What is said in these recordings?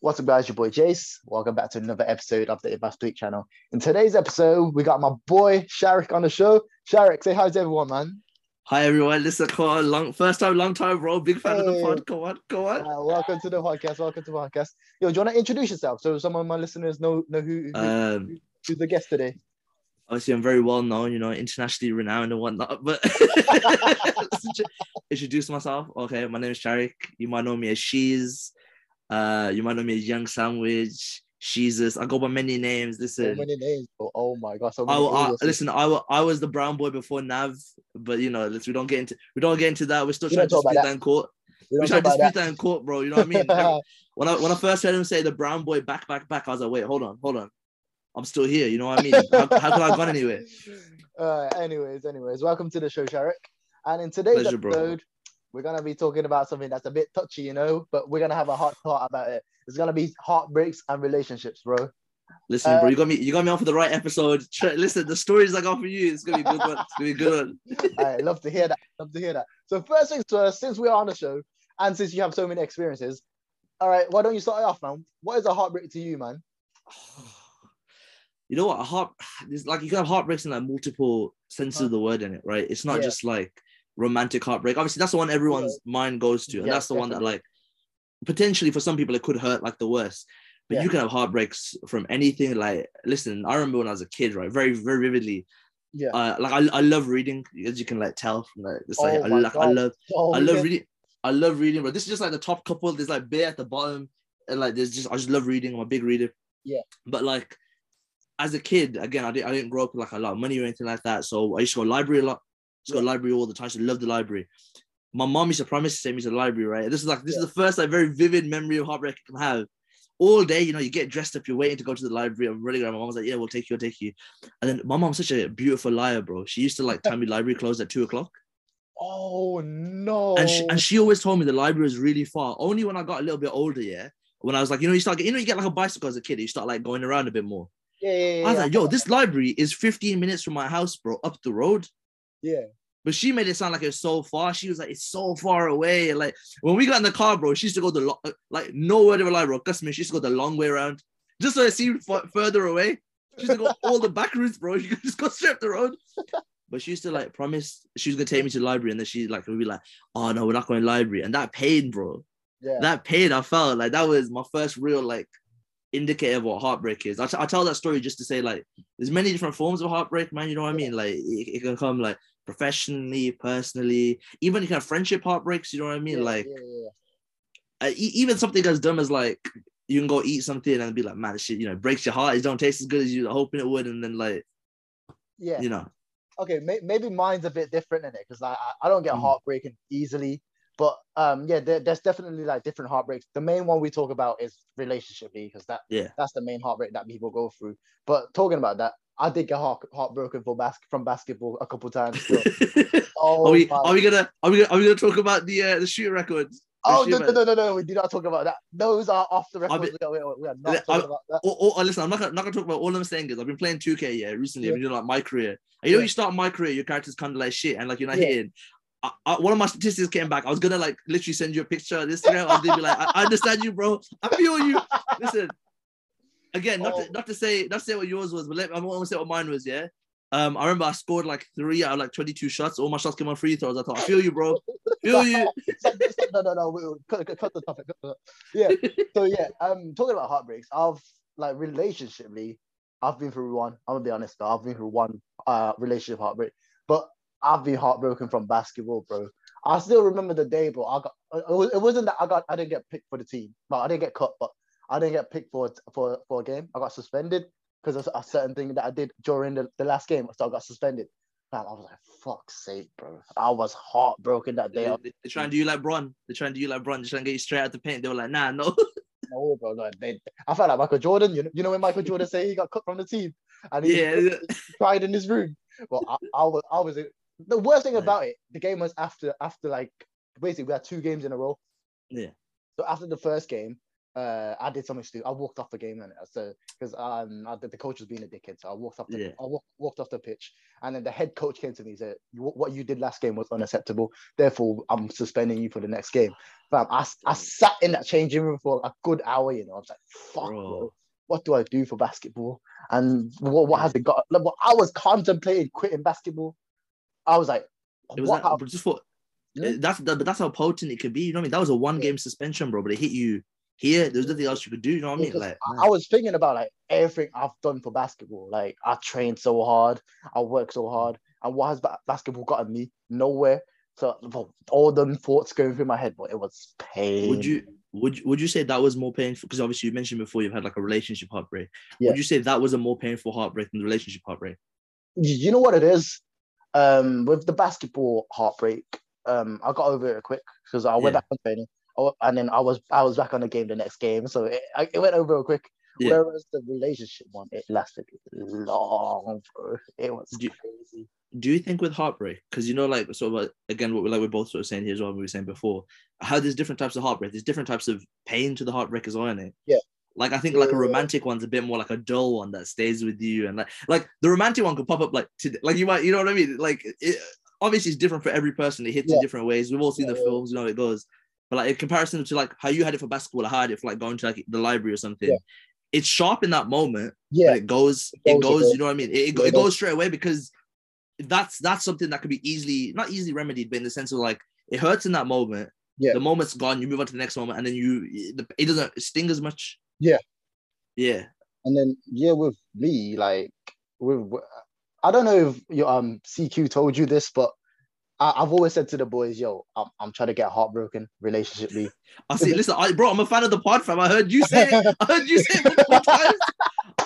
What's up, guys? Your boy Jace. Welcome back to another episode of the Ibas Tweet channel. In today's episode, we got my boy Sharik on the show. Sharik, say hi to everyone, man. Hi everyone, listen, come on, long first time, long time, bro. Big fan of the Hey. pod. Go on, go on. Uh, welcome to the podcast. Welcome to the podcast. Yo, do you want to introduce yourself so some of my listeners know know who, who- Um, who's the guest today? obviously, I'm very well known, you know, internationally renowned and whatnot. But introduce myself. Okay, my name is Sharik. You might know me as She's. Uh, you might know me as Young Sandwich. Jesus. I go by many names. So Listen, many names. bro. Oh my god. So I, I, listen. I, I was the brown boy before Nav, but you know, let's, we don't get into we don't get into that. We're still We trying to dispute about that in court. we We're trying to dispute that. that in court, bro. You know what I mean? when I when I first heard him say the brown boy back back back, I was like, wait, hold on, hold on, I'm still here. You know what I mean? How, how could I have gone anywhere? Uh, anyways, anyways, welcome to the show, Sharik. And in today's Pleasure, bro. We're gonna be talking about something that's a bit touchy, you know, but we're gonna have a hot thought about it. It's gonna be heartbreaks and relationships, bro. Listen, Uh, bro, you got me, you got me on for the right episode. Listen, the stories I got for you, it's gonna be a good one. It's gonna be good one. I love to hear that. Love to hear that. So first things first, since we are on the show, and since you have so many experiences, all right, why don't you start it off, man? What is a heartbreak to you, man? You know what? A heart, it's like you can have heartbreaks in like multiple senses of the word in it, right? It's not Yeah. just like romantic heartbreak. Obviously, that's the one everyone's mind goes to, and Yeah, that's the one that like potentially for some people it could hurt like the worst. But Yeah. you can have heartbreaks from anything. Like, listen, I remember when I was a kid, right? Very, very vividly. Yeah. Uh, like I, I love reading, as you can like tell from like it's like Oh I, like, I love Oh, I love yeah. reading. I love reading, but this is just like the top couple. There's like beer at the bottom, and like there's just I just love reading. I'm a big reader. Yeah. But like, as a kid, again, I didn't I didn't grow up with like a lot of money or anything like that. So I used to go to library a lot. Just go to library all the time. So I love the library. My mom used to promise to take me to the library. Right. This is like this is the first like very vivid memory of heartbreak I can have. All day, you know, you get dressed up, you're waiting to go to the library. I'm running around. My mom was like, "Yeah, we'll take you, we'll take you." And then my mom's such a beautiful liar, bro. She used to like tell me library closed at two o'clock. Oh no. And she, and she always told me the library was really far. Only when I got a little bit older, yeah. When I was like, you know, you start, get- you know, you get like a bicycle as a kid, you start like going around a bit more. yeah, yeah, yeah. I was yeah. like, yo, this library is 15 minutes from my house, bro, up the road. yeah. But she made it sound like it's so far. She was like, it's so far away. Like when we got in the car, bro, she used to go the lo- uh, like nowhere to lie, bro. Customer, she used to go the long way around, just so it seemed f- further away. She used to go all the back routes, bro. She could just go straight up the road. But she used to like promise she was gonna take me to the library, and then she like would be like, "Oh no, we're not going to the library." And that pain, bro, Yeah. that pain I felt like that was my first real like indicator of what heartbreak is. I, t- I tell that story just to say like there's many different forms of heartbreak, man. You know what I mean? Like it, it can come like professionally, personally, even you can have friendship heartbreaks. You know what I mean? yeah, like yeah, uh, e- even something as dumb as like you can go eat something and be like, man, this shit, you know, breaks your heart. It don't taste as good as you were hoping it would, and then like yeah. you know, okay, may- maybe mine's a bit different in it because I, I I don't get Mm. heartbreaking easily, but um yeah, there, there's definitely like different heartbreaks. The main one we talk about is relationship because that Yeah. that's the main heartbreak that people go through. But talking about that, I did get heart, heartbroken for bas- from basketball a couple times. Still. Oh, are we my- are we gonna are we gonna, are we gonna talk about the uh, the shooting records? oh no, no, no, no, no, we do not talk about that. Those are off the record. been- we, are, we are- I- not talking about that. Oh, oh, oh, listen, I'm not gonna, not gonna talk about all I'm saying is I've been playing 2K yeah recently. Yeah. I've been doing like my career. And you know, you start my career, your character's kind of like shit, and like you're not Yeah. hitting. I, I, one of my statistics came back. I was gonna like literally send you a picture on Instagram. I was gonna be like, I, I understand you, bro. I feel you. Listen, again, not Oh. to, not to say not to say what yours was, but let, I'm gonna say what mine was. Yeah. Um, I remember I scored like three out of like 22 shots. All my shots came on free throws. I thought, I feel you, bro. Feel you. No, no, no. Cut, cut, cut the topic. Cut the, yeah. So yeah, um, talking about heartbreaks, I've like relationshiply, I've been through one. I'm gonna be honest, though, I've been through one uh relationship heartbreak, but I've been heartbroken from basketball, bro. I still remember the day, bro. I got it wasn't that I got I didn't get picked for the team, but I didn't get cut, but I didn't get picked for for for a game. I got suspended because of a certain thing that I did during the, the last game, so I got suspended. Man, I was like, fuck's sake, bro. I was heartbroken that day. they, they try and do you like Bron. They try and do you like Bron. They're try and get you straight out the paint. They were like, nah, no. No, bro, no, they, I felt like Michael Jordan. You know, you know when Michael Jordan say he got cut from the team and he yeah. cried in his room. Well, I, I was, I was. The worst thing about it, the game was after, after like basically we had two games in a row. Yeah. So after the first game, uh, I did something stupid. I walked off the game and so because um I, the coach was being a dickhead, so I walked off the Yeah. I walked, walked off the pitch, and then the head coach came to me and said, "What you did last game was unacceptable. Therefore, I'm suspending you for the next game." Fam, I, I sat in that changing room for a good hour. You know, I was like, "Fuck, Bro. bro. What do I do for basketball? And what, what has it got? Like, what- I was contemplating quitting basketball. I was like, It was what? that, but just for Yeah. that's that, but that's how potent it could be. You know what I mean? That was a one game suspension, bro. But it hit you here. There's nothing else you could do. You know what I mean? Like, I, I was thinking about like everything I've done for basketball. Like I trained so hard, I worked so hard, and what has ba- basketball gotten me? Nowhere. So all the thoughts going through my head, but it was pain. would you would you- would you say that was more painful? Because obviously you mentioned before you've had like a relationship heartbreak. Yeah. Would you say that was a more painful heartbreak than the relationship heartbreak? You know what it is? Um, with the basketball heartbreak, um, I got over it quick because I went Yeah. back on training, Oh, and then I was I was back on the game the next game, so it, it went over real quick. Yeah. Whereas the relationship one, it lasted long, bro. It was Do crazy. do you think with heartbreak because you know like sort of like, again what we like we're both sort of saying here as well we were saying before how there's different types of heartbreak there's different types of pain to the heartbreak as well in it Yeah. like i think like a Yeah. romantic one's a bit more like a dull one that stays with you and like like the romantic one could pop up like to, like you might you know what i mean like it, obviously it's different for every person it hits in different ways we've all seen the films you know it goes but like in comparison to like how you had it for basketball i had it for like going to like the library or something Yeah. it's sharp in that moment Yeah, it goes, It goes, it goes, you know what I mean? It, it, it goes straight away because that's that's something that could be easily not easily remedied, but in the sense of like it hurts in that moment. Yeah. The moment's gone, you move on to the next moment, and then you it it doesn't sting as much. Yeah. Yeah. and then yeah, with me, like with I don't know if your um CQ told you this, but I, I've always said to the boys, "Yo, I'm, I'm trying to get heartbroken relationshiply." I see, listen, I bro, I'm a fan of the pod fam. I heard you say it. I heard you say it multiple times.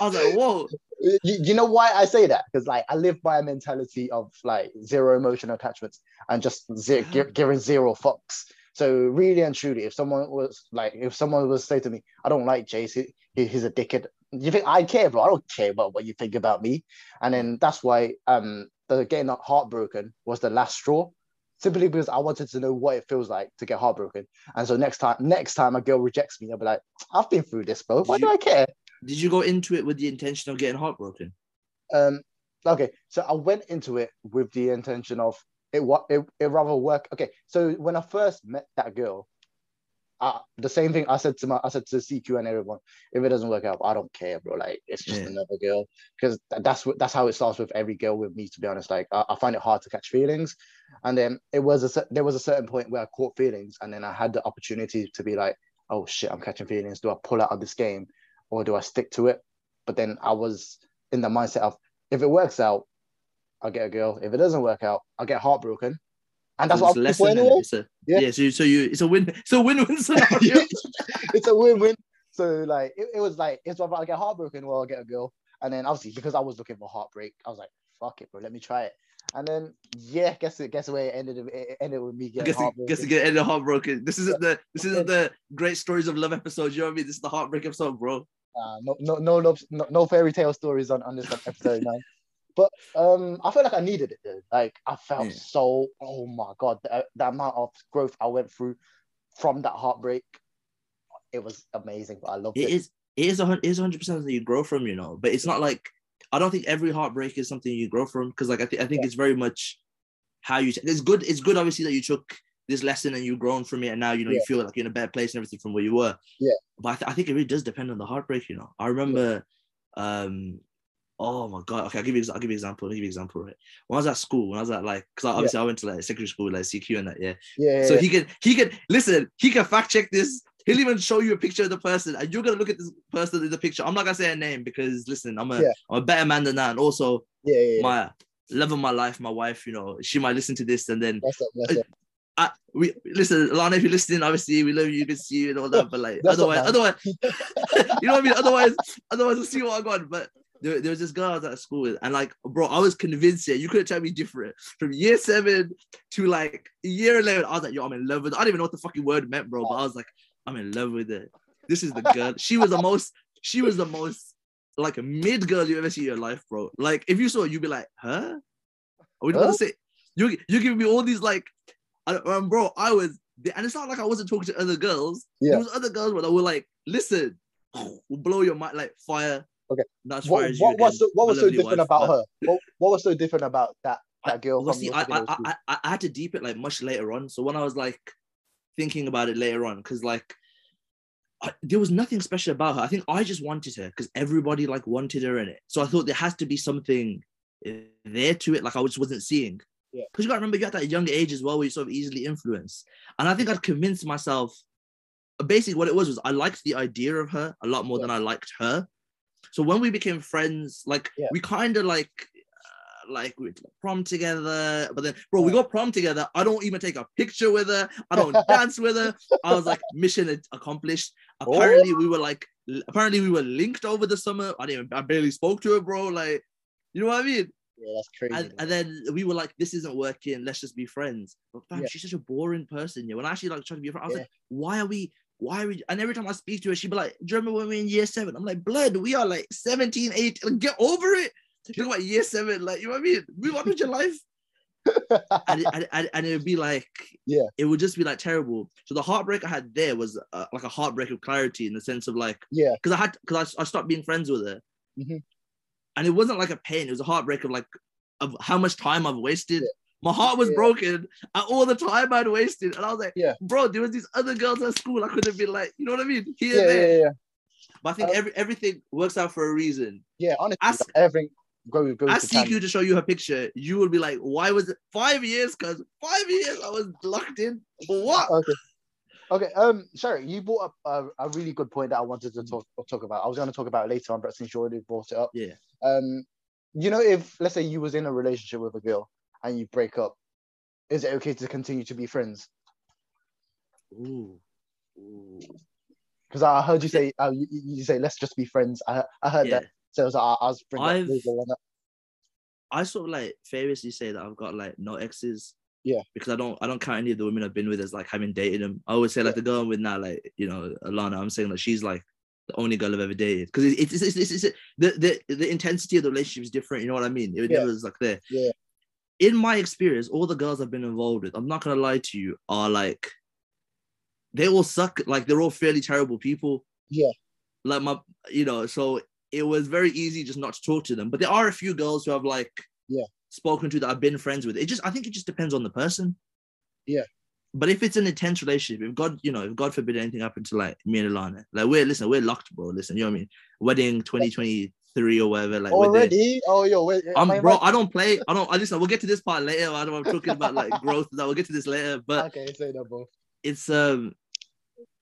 I was like, whoa. you, you know why I say that? Because like I live by a mentality of like zero emotional attachments and just ze- gi- giving zero fucks. So really and truly, if someone was like, if someone was to say to me, "I don't like Jace, he- he's a dickhead," you think I care, bro? I don't care about what you think about me. And then that's why um the getting heartbroken was the last straw. Simply because I wanted to know what it feels like to get heartbroken. And so next time, next time a girl rejects me, I'll be like, I've been through this, bro. Why Did do you- I care? Did you go into it with the intention of getting heartbroken? um okay so i went into it with the intention of it what it, it rather work okay so when i first met that girl uh, the same thing i said to my i said to cq and everyone if it doesn't work out i don't care bro like it's just Yeah. another girl because that's what that's how it starts with every girl with me to be honest like I, I find it hard to catch feelings and then it was a there was a certain point where i caught feelings and then i had the opportunity to be like oh shit i'm catching feelings do i pull out of this game or do i stick to it but then i was in the mindset of if it works out, I'll get a girl. If it doesn't work out, I'll get heartbroken. And that's So what I'm a looking for anyway. It's a, Yeah. yeah. So so you, it's a win. It's a win-win scenario. it's a win-win. So like it, it was like it's whether I get heartbroken or I get a girl. And then obviously because I was looking for heartbreak, I was like, fuck it, bro, let me try it. And then yeah, guess it guess where it ended it ended with me getting guess, it, heartbroken. guess to get ended heartbroken. This isn't the this isn't the great stories of love episode. You know what I mean? This is the heartbreak episode, bro. Uh, no, no, no, no, no fairy tale stories on, on this episode, man. But um, I felt like I needed it. Though. Like I felt Yeah. so. Oh my god, the, the amount of growth I went through from that heartbreak, it was amazing. But I loved It it. is it is a it is hundred percent something you grow from, you know. But it's not like I don't think every heartbreak is something you grow from because like I think I think Yeah. it's very much how you. It's good. It's good, obviously, that you took this lesson and you've grown from it, and now you know you feel like you're in a better place and everything from where you were. Yeah. But I, th- I think it really does depend on the heartbreak, you know. I remember, um, oh my god. Okay, I'll give you. I'll give you example. I'll give you example. Right. When I was at school, when I was at like, because obviously I went to like secondary school, like CQ and that. Yeah. Yeah. So yeah, he can he can listen, he can fact check this. He'll even show you a picture of the person, and you're gonna look at this person in the picture. I'm not gonna say a name because listen, I'm a Yeah. am a better man than that. And also yeah, yeah, yeah. my love of my life, my wife, you know, she might listen to this and then That's it. That's it. I we listen, Lana, if you're listening, obviously we love you, good to see you and all that, but like That's otherwise, otherwise, you know what I mean? Otherwise, otherwise we'll see what I got. But there, there was this girl I was at school with, and like, bro, I was convinced yeah, you couldn't tell me different. From year seven to like year 11, I was like, yo, I'm in love with her. I don't even know what the fucking word meant, bro, but I was like, I'm in love with it. This is the girl. She was the most, she was the most like a mid girl you ever see in your life, bro. Like, if you saw her, you'd be like, huh? Are we Huh? say, you, you giving me all these like, I, um, bro, I was and it's not like I wasn't talking to other girls. Yeah. There was other girls that were like, listen, we'll blow your mind like fire. Okay. Not as What, as what, was so, what was so different about but- her? What, what was so different about that that girl? Well, see, I, I. I, I, I had to deep it like much later on. So when I was like thinking about it later on, because like I, there was nothing special about her. I think I just wanted her because everybody like wanted her in it. So I thought there has to be something there to it, like I just wasn't seeing. Yeah. Because you got to remember, you're at that young age as well, where you're sort of easily influenced. And I think I'd convinced myself. Basically, what it was was I liked the idea of her a lot more Yeah. than I liked her. So when we became friends, like Yeah. we kind of like uh, like we prom together, but then bro, we got prom together. I don't even take a picture with her. I don't dance with her. I was like, mission ac- accomplished. Oh. Apparently, we were like, apparently we were linked over the summer. I didn't, I barely spoke to her, bro. Like, you know what I mean? yeah, that's crazy. And, and then we were like, this isn't working. Let's just be friends. But fam, Yeah. she's such a boring person. Yeah. When I actually like tried to be a friend, I was Yeah. like, why are we? Why we? And every time I speak to her, she'd be like, Do you remember when we were in year seven? I'm like, blood, we are like 17, 18. Like, get over it. About year seven. Like, you know what I mean? Move on with your life. and, it, and, and, it would be like, Yeah. it would just be like terrible. So the heartbreak I had there was uh, like a heartbreak of clarity in the sense of like, yeah, because I had, because I, I stopped being friends with her. Mhm. And it wasn't like a pain, it was a heartbreak of like, of how much time I've wasted. Yeah. My heart was Yeah. broken at all the time I'd wasted. And I was like, Yeah. bro, there was these other girls at school. I could have been like, you know what I mean? Here yeah, and there. yeah, yeah. But I think Uh, every everything works out for a reason. Yeah, honestly, Ask- like, everything goes goes Ask to plan. CQ to show you her picture. You would be like, why was it five years? Because five years I was locked in. For what? Okay. Okay. Um, sorry, you brought up a, a really good point that I wanted to talk talk about. I was going to talk about it later on, but since you already brought it up, Yeah. um, you know, if let's say you was in a relationship with a girl and you break up, is it okay to continue to be friends? Ooh. Ooh. Because I heard you say, uh, you, you say let's just be friends. I I heard Yeah. that, so I was, I, I was bringing up I've- legal on that. I sort of like famously say that I've got like no exes. Yeah. Because I don't I don't count any of the women I've been with as like having dated them. I always say like the girl I'm with now, like, you know, Alana, I'm saying that she's like the only girl I've ever dated. Because it's it's, it's, it's, it's the, the the intensity of the relationship is different, you know what I mean? It Yeah. never was like there. Yeah. In my experience, all the girls I've been involved with, I'm not gonna lie to you, are like they all suck, like they're all fairly terrible people. Yeah. Like my, you know, so it was very easy just not to talk to them. But there are a few girls who have like Yeah. spoken to that I've been friends with. It just I think it just depends on the person. Yeah. But if it's an intense relationship, if God, you know, if God forbid anything happened to like me and Alana, like we're listen, we're locked, bro. Listen, you know what I mean? Wedding 2023 or whatever, like. Already? Oh, yo, wait. I'm am bro? I don't play. I don't. I listen. We'll get to this part later. I don't. I'm talking about like growth. That we'll get to this later. But Okay, say that, bro. it's um,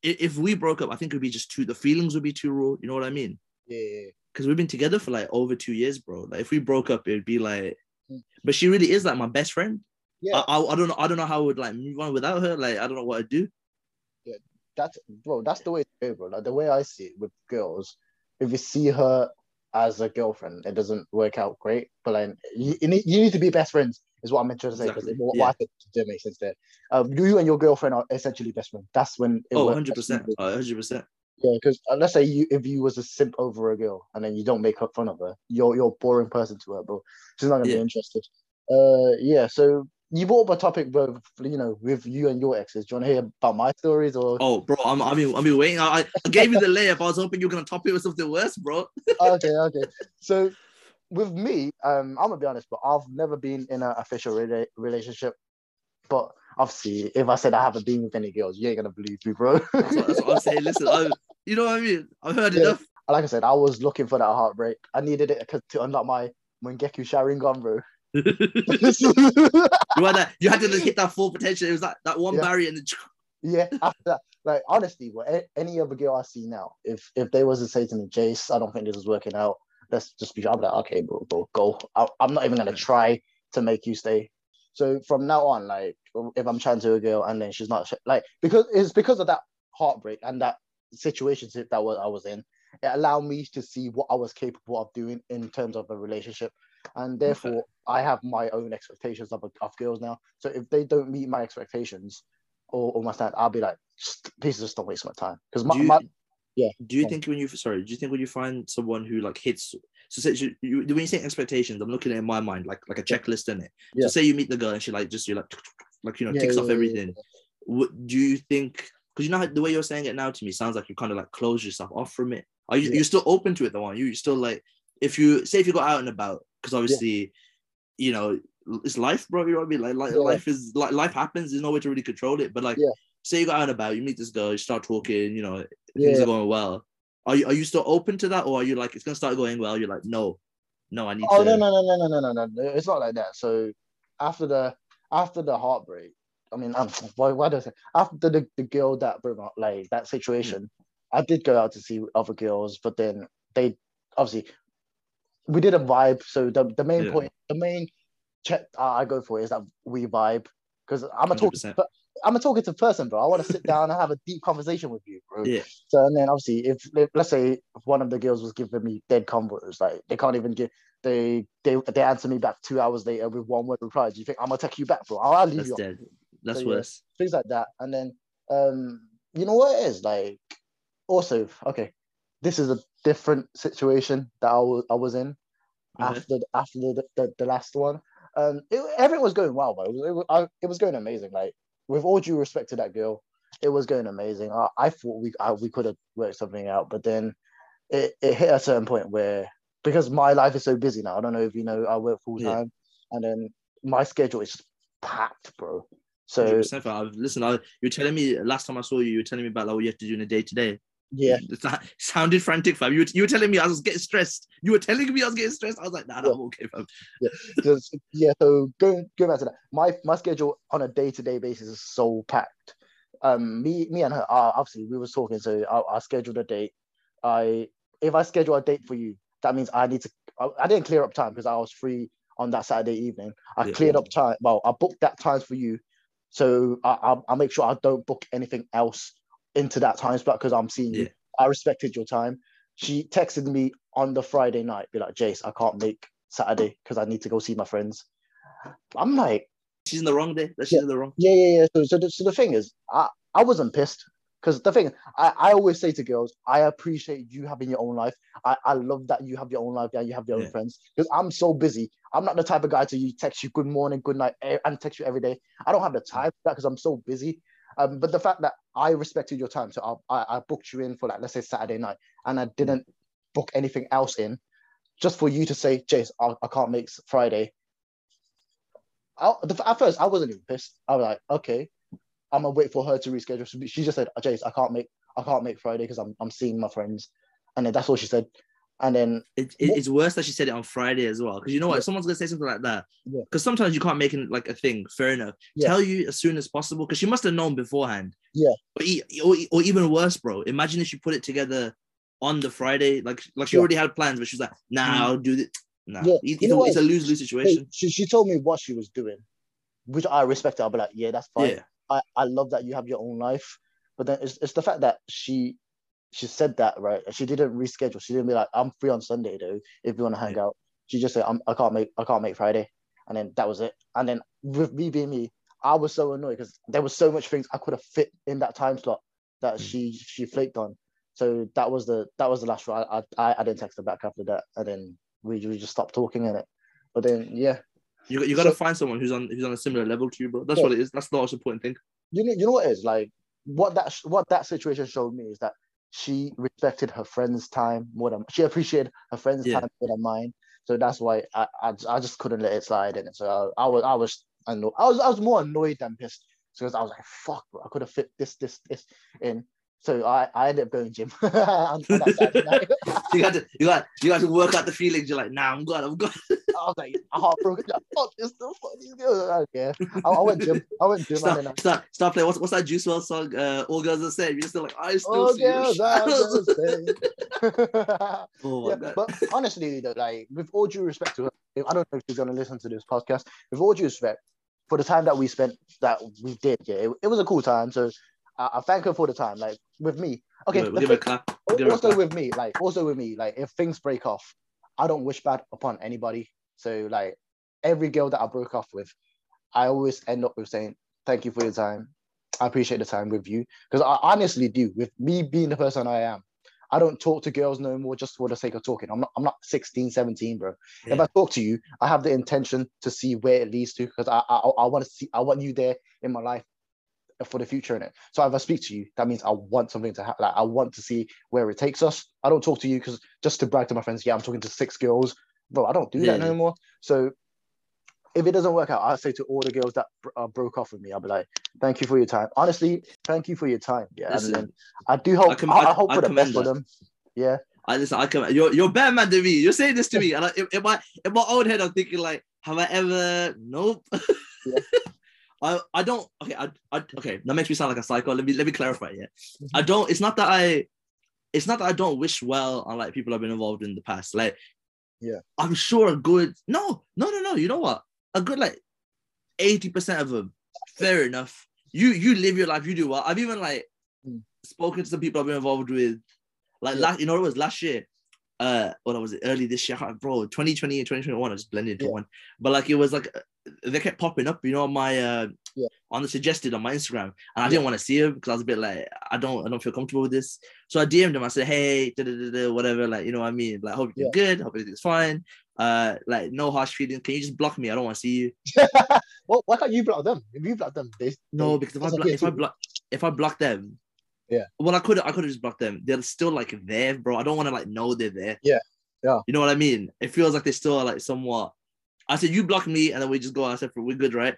if we broke up, I think it would be just too. The feelings would be too raw. You know what I mean? Yeah, Because we've been together for like over two years, bro. Like if we broke up, it'd be like. Mm. But she really is like my best friend. yeah. I, I, I don't know. I don't know how I would like move on without her. Like I don't know what I'd do. that's bro, that's the way to go, bro. Like the way I see it with girls, if you see her as a girlfriend, it doesn't work out great. But then you, you need, you need to be best friends, is what I'm trying to say. Because Exactly, what, yeah. what I think did make sense there. Um, you and your girlfriend are essentially best friends. That's when it Oh, works 100 best percent. smoothly. 100 percent. Yeah, because uh, let's say you if you was a simp over a girl and then you don't make up fun of her, you're you're a boring person to her, bro. She's not gonna Yeah. be interested. Uh, yeah. So you brought up a topic, with you know, with you and your exes. Do you want to hear about my stories or? Oh, bro, I'm. I mean, I've been waiting. I, I gave you the layup. I was hoping you were gonna top it with something worse, bro. okay, okay. So with me, um, I'm gonna be honest, but I've never been in an official rela- relationship. But obviously, if I said I haven't been with any girls, you ain't gonna believe me, bro. That's what, that's what I'm saying. Listen, I, you know what I mean. I've heard Yeah. enough. like I said, I was looking for that heartbreak. I needed it to unlock my Mangekyo Sharingan, bro. you had that. You had to hit that full potential. It was like that one Yeah. barrier and the. yeah, after that, like honestly, a- any other girl I see now, if if they was to say to me, Jace, I don't think this is working out. Let's just be. I'm like, okay, bro, bro, go. I, I'm not even gonna try to make you stay. So from now on, like, if I'm chatting to a girl and then she's not like, because it's because of that heartbreak and that situation that was I was in, it allowed me to see what I was capable of doing in terms of a relationship, and therefore I have my own expectations of of girls now. So if they don't meet my expectations or, or my stand, I'll be like, please just don't waste my time because my, you, my Do you yeah. think when you sorry? Do you think when you find someone who like hits? So say you, you, when you say expectations, I'm looking at it in my mind like like a checklist in it. Yeah. So say you meet the girl and she like just you like like you know Yeah, ticks off yeah, yeah, everything. what do you think? Because you know the way you're saying it now to me sounds like you kind of like close yourself off from it. Are you Yeah. you're still open to it though? Are you You're still like if you say if you go out and about because obviously, yeah. you know, it's life, bro. You know what I mean? Like, like yeah. life is like life happens. There's no way to really control it. But like, yeah. say you go out about, you meet this girl, you start talking. You know, things are going well. Are you are you still open to that, or are you like it's gonna start going well? You're like, no, no, I need. Oh to... no no no no no no no! It's not like that. So after the after the heartbreak, I mean, I'm, um, why why I say after the the girl that broke up, like that hmm. situation, mm. I did go out to see other girls, but then they obviously we did a vibe. So the the main Yeah. point, the main check I I go for is that we vibe because I'm a talking 100%. but I'm a talkative person, bro. I want to sit down and have a deep conversation with you, bro. Yeah. So and then obviously if, if let's say if one of the girls was giving me dead combos, like they can't even give they they they answer me back two hours later with one word reply. Do you think I'm gonna take you back, bro? I'll, I'll leave That's you. dead. That's yeah. worse. Things like that. And then um you know what it is? Like also, okay, this is a different situation that I was I was in Okay. after after the, the, the last one. Um, it, everything was going well, but it was it was, I, it was going amazing. Like with all due respect to that girl, it was going amazing. I, I thought we I, we could have worked something out, but then it, it hit a certain point where because my life is so busy now. I don't know if you know I work full Yeah. time, and then my schedule is packed, bro. So 100%, I've- Listen, I, you're telling me last time I saw you, you were telling me about like what you have to do in a day to day. Yeah, It sounded frantic, fam. You were, you were telling me I was getting stressed. You were telling me I was getting stressed. I was like, nah, Yeah. I'm okay, fam. Just- yeah. So going going back to that, my my schedule on a day to day basis is so packed. Um, me me and her, uh, obviously we were talking, so I, I scheduled a date. I if I schedule a date for you, that means I need to. I, I didn't clear up time because I was free on that Saturday evening. I Yeah. cleared up time. Well, I booked that time for you, so I I I'll make sure I don't book anything else into that time spot because I'm seeing you. I respected your time. She texted me on the Friday night, be like, Jace, I can't make Saturday because I need to go see my friends. I'm like, She's in the wrong day. That she's in the wrong. yeah, yeah, yeah. So, so, the, so the thing is, I, I wasn't pissed because the thing, I, I always say to girls, I appreciate you having your own life. I, I love that you have your own life and you have your Yeah. own friends because I'm so busy. I'm not the type of guy to you text you good morning, good night, eh, and text you every day. I don't have the time for that because I'm so busy. Um, but the fact that I respected your time, so I, I, I booked you in for like let's say Saturday night, and I didn't book anything else in, just for you to say, Jace, I, I can't make Friday. I, at first, I wasn't even pissed. I was like, okay, I'm gonna wait for her to reschedule. She just said, Jace, I can't make I can't make Friday because I'm I'm seeing my friends, and then that's all she said. And then It, it- it's worse that she said it on Friday as well. Because you know what? Yeah. If someone's gonna say something like that, Yeah. because sometimes you can't make it like a thing. Fair enough. Yeah. Tell you as soon as possible. Because she must have known beforehand. Yeah. Or, or, or even worse, bro. Imagine if she put it together on the Friday, like like she Yeah. already had plans, but she's like, nah, Mm. I'll do this. Nah, Yeah. It- You know it's, a, lose lose situation. she she told me what she was doing, which I respect. I'll be like, yeah, that's fine. Yeah. I, I love that you have your own life. But then it's, it's the fact that she she said that right. She didn't reschedule. She didn't be like, I'm free on Sunday though, if you want to hang out. She just said, I'm, I can't make I can't make Friday. And then that was it. And then with me being me, I was so annoyed because there was so much things I could have fit in that time slot that Mm. she she flaked on. So that was the that was the last one. I I, I didn't text her back after that. And then we, we just stopped talking in it. But then yeah, You, got- you got to So- find someone who's on who's on a similar level to you, bro. That's Yeah. what it is. That's the most important thing. you know, you know what it is like what that what that situation showed me is that she respected her friend's time more than she appreciated her friend's Yeah. time more than mine. So that's why I, I, I just couldn't let it slide in it. So I, I was I was I was I was more annoyed than pissed because I was like fuck bro, I could have fit this this this in. So I, I ended up going gym on, on that Saturday night. You got to you got you got to work out the feelings. You're like, nah, I'm good. I'm good. I was like heartbroken. Like, fuck this, the fuck these girls. I don't care. I, I went gym. I went gym and Stop, then I, stop, stop playing. What's, what's that Juice WRLD song? Uh, All girls are the same. You're still like, I still oh see girls, I'm shadows. the same. Oh yeah, god. but honestly, though, like with all due respect to her, I don't know if she's gonna listen to this podcast. With all due respect, for the time that we spent, that we did, yeah, it, it was a cool time. So I, I thank her for the time. Like with me, okay. Give, it- the give it a thing- clap. Give it a also clap. with me, like also with me, like if things break off, I don't wish bad upon anybody. So like every girl that I broke off with, I always end up with saying thank you for your time. I appreciate the time with you because I honestly do. With me being the person I am, I don't talk to girls no more just for the sake of talking. I'm not. I'm not 16, 17, bro. If I talk to you, I have the intention to see where it leads to because I I, I want to see. I want you there in my life for the future in it. So if I speak to you, that means I want something to happen. Like I want to see where it takes us. I don't talk to you because just to brag to my friends, yeah, I'm talking to six girls, bro. I don't do that Yeah. more. So if it doesn't work out, I say to all the girls that uh, broke off with me, I'll be like, "Thank you for your time. Honestly, thank you for your time." Yeah, Listen, and then I do hope I, com- I, I- hope I for the best commend for them. Yeah, I listen. I come. You're you're better man than me. You're saying this to me, and I, in, in my in my own head, I'm thinking like, have I ever? Nope. Yeah. I I don't. Okay. I, I okay. That makes me sound like a psycho. Let me let me clarify. Yeah. Mm-hmm. I don't. It's not that I. It's not that I don't wish well on like people I've been involved in the past. Like. Yeah. I'm sure a good. No. No. No. No. You know what? A good like. Eighty percent of them. Fair enough. You you live your life. You do well. I've even like. Mm. Spoken to some people I've been involved with. Like Yeah. last, you know, it was last year uh what was it early this year bro 2020 and 2021 I just blended into Yeah. one. But like it was like uh, they kept popping up you know on my uh Yeah. on the suggested on my Instagram. And I Yeah. didn't want to see them because I was a bit like I don't I don't feel comfortable with this. So I DM'd them. I said hey da, da, da, da, whatever like you know what I mean? Like hope you're good. Hope everything's fine. Uh like no harsh feelings. Can you just block me? I don't want to see you. Well, why can't you block them? If you block them, they no because if I block if I block if I block them Yeah. well I could I could have just blocked them they're still like there bro I don't want to like know they're there Yeah. Yeah. you know what I mean it feels like they still are like somewhat I said you block me and then we just go our separate we're good right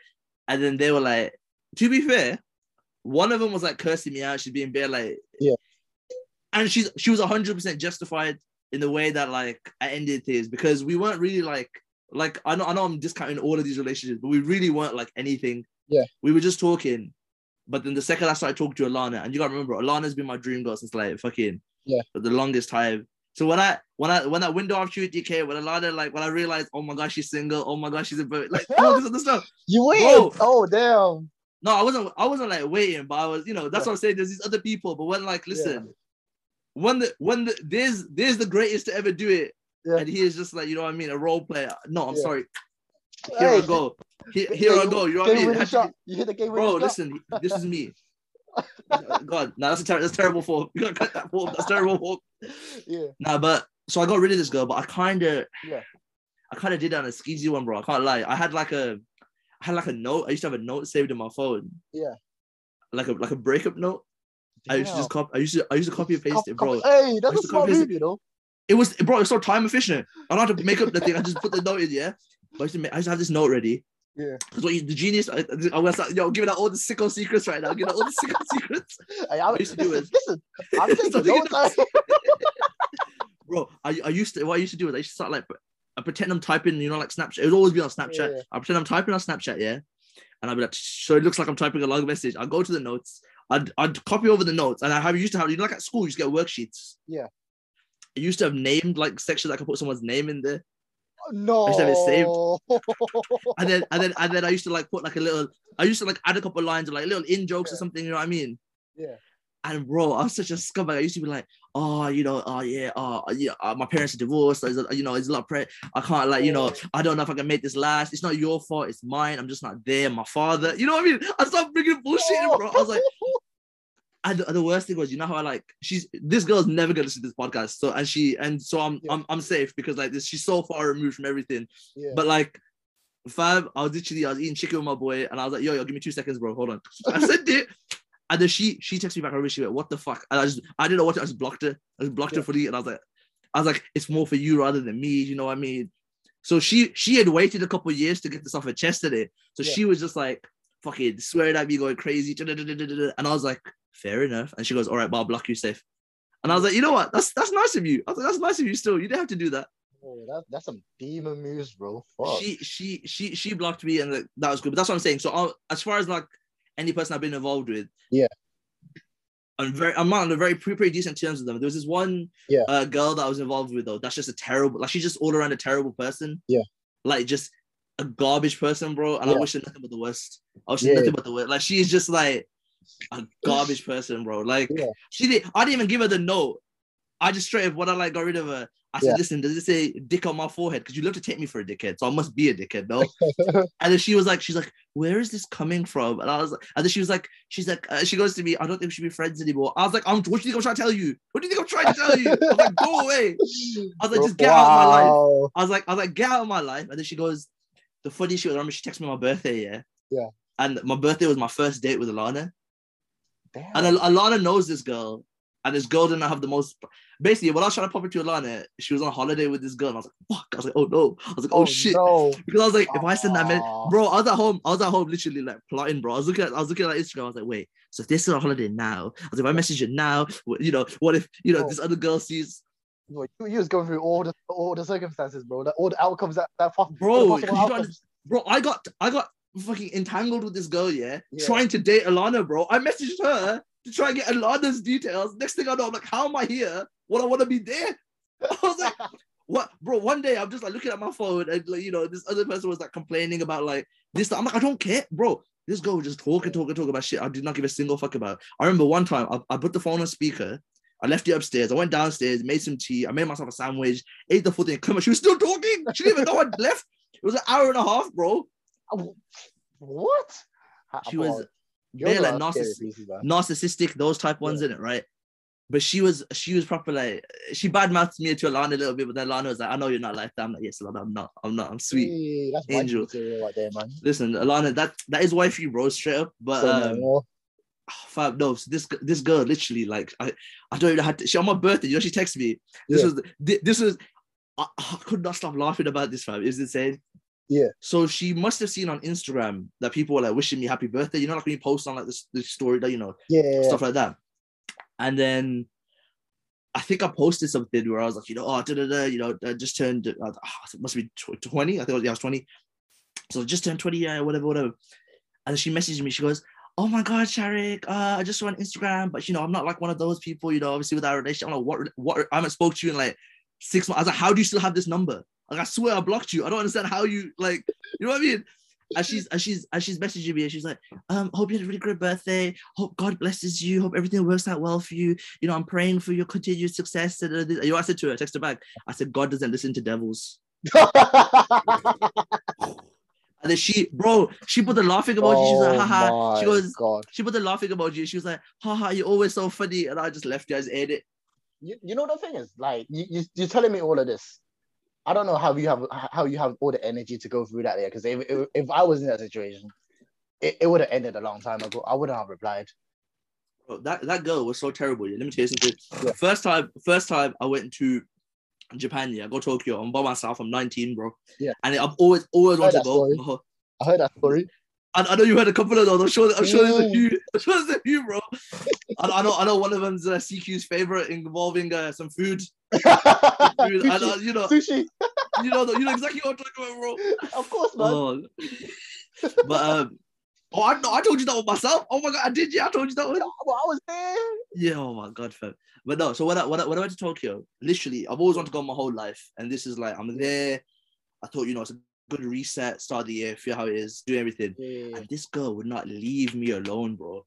and then they were like to be fair one of them was like cursing me out she's being bare like Yeah. and she's she was 100% justified in the way that like I ended things because we weren't really like like I know I know I'm discounting all of these relationships but we really weren't like anything Yeah. we were just talking but then the second I started talking to Alana and you gotta remember Alana's been my dream girl since like fucking Yeah. for the longest time so when I when I when that window opportunity came when Alana like when I realized oh my gosh she's single oh my gosh she's a bird like all this other stuff You wait. Oh damn. no, I wasn't. I wasn't like waiting, but I was, you know, that's Yeah. what I'm saying. There's these other people, but when like, listen, when the when the there's there's the greatest to ever do it, Yeah. and he is just like, you know what I mean, a role player. No, I'm Yeah. sorry. Here Hey, I go. Here, here I go. You know what I game mean? winning Had to shot. You hit the game Bro, shot. listen, this is me. God, no, that's a ter- that's terrible form. You gotta cut that form. That's terrible form. Yeah. Nah, but so I got rid of this girl, but I kind of, Yeah. I kind of did that on a skeezy one, bro. I can't lie. I had like a, I had like a note. I used to have a note saved in my phone. Yeah. Like a like a breakup note. I used to just copy. I used to I used to copy and paste Cop- it, cop- bro. Hey, that's a smart copy move, you know. It was bro. It's so time efficient. I don't have to make up the thing. I just put the note in, yeah. But I used to, make, I used to have this note ready. Yeah. Because what you, the genius, I, I'm gonna start, yo, giving out all the sicko secrets right now. Giving out all the sicko secrets, Hey, I, I used to do is- listen, I'm taking notes. Bro. I, I used to what I used to do is I used to start like I pretend I'm typing, you know, like Snapchat. It would always be on Snapchat. Yeah, yeah. I pretend I'm typing on Snapchat, yeah. And I'd be like, so it looks like I'm typing a long message. I'd go to the notes. I'd, I'd copy over the notes, and I have used to have you know like at school, you used to get worksheets. Yeah. I used to have named like sections I could put someone's name in there. No. used to have it saved. and then and then and then I used to like put like a little. I used to like add a couple of lines of like little in jokes or something. You know what I mean? Yeah. And bro, I was such a scumbag. I used to be like, oh, you know, oh yeah, oh yeah, uh, my parents are divorced. A, you know, it's a lot of pre- I can't like, you know, I don't know if I can make this last. It's not your fault. It's mine. I'm just not there. My father, you know what I mean? I started bringing bullshit, in, bro. I was like, and the, the worst thing was, you know how I like she's this girl's never gonna listen to this podcast. So and she and so I'm Yeah. I'm I'm safe because like this she's so far removed from everything. yeah. But like, five, I was literally I was eating chicken with my boy, and I was like, yo, yo, give me two seconds, bro. Hold on. I said it. And then she she texted me back over. She went, "What the fuck?" And I just I didn't know what to, I just blocked her. I just blocked her Yeah. fully, and I was like, I was like, it's more for you rather than me. You know what I mean? So she she had waited a couple of years to get this off her chest today. So Yeah. she was just like fucking swearing at me, going crazy. And I was like, fair enough. And she goes, all right, but I'll block you safe. And I was like, you know what? That's that's nice of you. I was like, that's nice of you. Still, you didn't have to do that. Oh, that, that's some demon moves, bro. Fuck. She she she she blocked me, and like, that was good. But that's what I'm saying. So I'll, as far as like any person I've been involved with, Yeah. I'm very I'm on a very pretty, pretty decent terms with them. There was this one Yeah. uh, girl that I was involved with though. That's just a terrible. Like she's just all around a terrible person. Yeah. Like just a garbage person, bro. And I wish her nothing but the worst. I wish her Yeah. nothing but the worst. Like she's just like a garbage person, bro. Like Yeah. she did. I didn't even give her the note. I just straight up when I like got rid of her. I said, Yeah. listen, does it say dick on my forehead? Because you love to take me for a dickhead, so I must be a dickhead, no? and then she was like, she's like, where is this coming from? And I was like, and then she was like, she's like, uh, she goes to me, I don't think we should be friends anymore. I was like, I'm, what do you think I'm trying to tell you? What do you think I'm trying to tell you? I was like, go away. I was like, just get out of my life. I was like, I was like, get out of my life. And then she goes, the funny shit was, I remember she texted me my birthday, yeah? Yeah. And my birthday was my first date with Alana. Damn. And Al- Alana knows this girl, and this girl didn't have the most. Basically, when I was trying to pop into Alana, she was on holiday with this girl, and I was like, "Fuck!" I was like, "Oh no!" I was like, "Oh, shit!" No. Because I was like, if I send that, many, Aw. bro, I was at home. I was at home, literally like plotting, bro. I was looking at, I was looking at Instagram. I was like, wait, so if this is on holiday now, I was like, if I message her now, what- you know, what if you know Bro. this other girl sees, Bro, you, you was going through all the all the circumstances, bro. The, all the outcomes that that fuck, Bro, all the you possible outcomes. bro? I got, I got fucking entangled with this girl, yeah, Yeah. trying to date Alana, bro. I messaged her to try and get Alana's details. Next thing I know, I'm like, how am I here? What I want to be there? I was like, what, bro? One day I'm just like looking at my phone and like, you know, this other person was like complaining about like this. I'm like, I don't care, bro. This girl was just talking, talking, talking about shit. I did not give a single fuck about. I remember one time I, I put the phone on speaker. I left it upstairs. I went downstairs, made some tea. I made myself a sandwich, ate the full thing. Come on, she was still talking. She didn't even know I'd left. It was an hour and a half, bro. what? She was very, like, narciss- narcissistic, those type ones in it, right? But she was she was proper like she badmouthed me to Alana a little bit, but then Alana was like, I know you're not like that. I'm like, yes, Alana, I'm not. I'm not. I'm sweet. Hey, Angel. right there, man. Listen, Alana, that that is wifey, bro, straight up. But So, um, no, fam, no, so this this girl literally like I I don't even have to. She on my birthday, you know, she texted me. This Yeah. was thi- this was I, I could not stop laughing about this, fam. Is insane. Yeah. So she must have seen on Instagram that people were like wishing me happy birthday. You know, like when you post on like this, this story that you know yeah, stuff like that. And then I think I posted something where I was like, you know, oh, da, da, da, you know, I just turned, uh, it must be 20. I think it was, yeah, I was 20. So I just turned 20, yeah, whatever, whatever. And then she messaged me, she goes, oh my God, Sharik, uh, I just saw on Instagram, but you know, I'm not like one of those people, you know, obviously with our relationship, I don't know what, what, I haven't spoke to you in like six months. I was like, how do you still have this number? Like, I swear I blocked you. I don't understand how you, like, you know what I mean? And she's, and she's, and she's messaging me and she's like, um, hope you had a really great birthday. Hope God blesses you. Hope everything works out well for you. You know, I'm praying for your continued success. Da. You know, I said to her, I texted her back. I said, God doesn't listen to devils. And then she, bro, she put the laughing emoji. She's like, Oh haha. She goes, God. she put the laughing emoji. She was like, haha, you're always so funny. And I just left you. I just ate it. You, you know the thing is, like, you, you you're telling me all of this. I don't know how you have how you have all the energy to go through that there. Because if, if if I was in that situation, it, it would have ended a long time ago. I wouldn't have replied. Bro, that, that girl was so terrible. Let me tell you something. Yeah. First time, first time I went to Japan, yeah, go Tokyo. I'm by myself. I'm 19, bro. Yeah. And I've always, always wanted to go. story. I heard that story. I, I know you heard a couple of those. I'm sure. I'm sure there's a Mm. few. I'm sure there's a few, bro. I, I know. I know one of them's uh, CQ's favorite involving uh, some food. food. I you know, sushi. you know, you know exactly what I'm talking about, bro. Of course, man. Oh. but um, oh, I know. I told you that one myself. Oh my god, I did. Yeah, I told you that one. Well, I was there. Yeah. Oh my god, fam. But no. So when I when I, when I went to Tokyo, literally, I've always wanted to go my whole life, and this is like I'm there. I thought, you know, it's a good reset, start the year, feel how it is, do everything. Yeah. And this girl would not leave me alone, bro.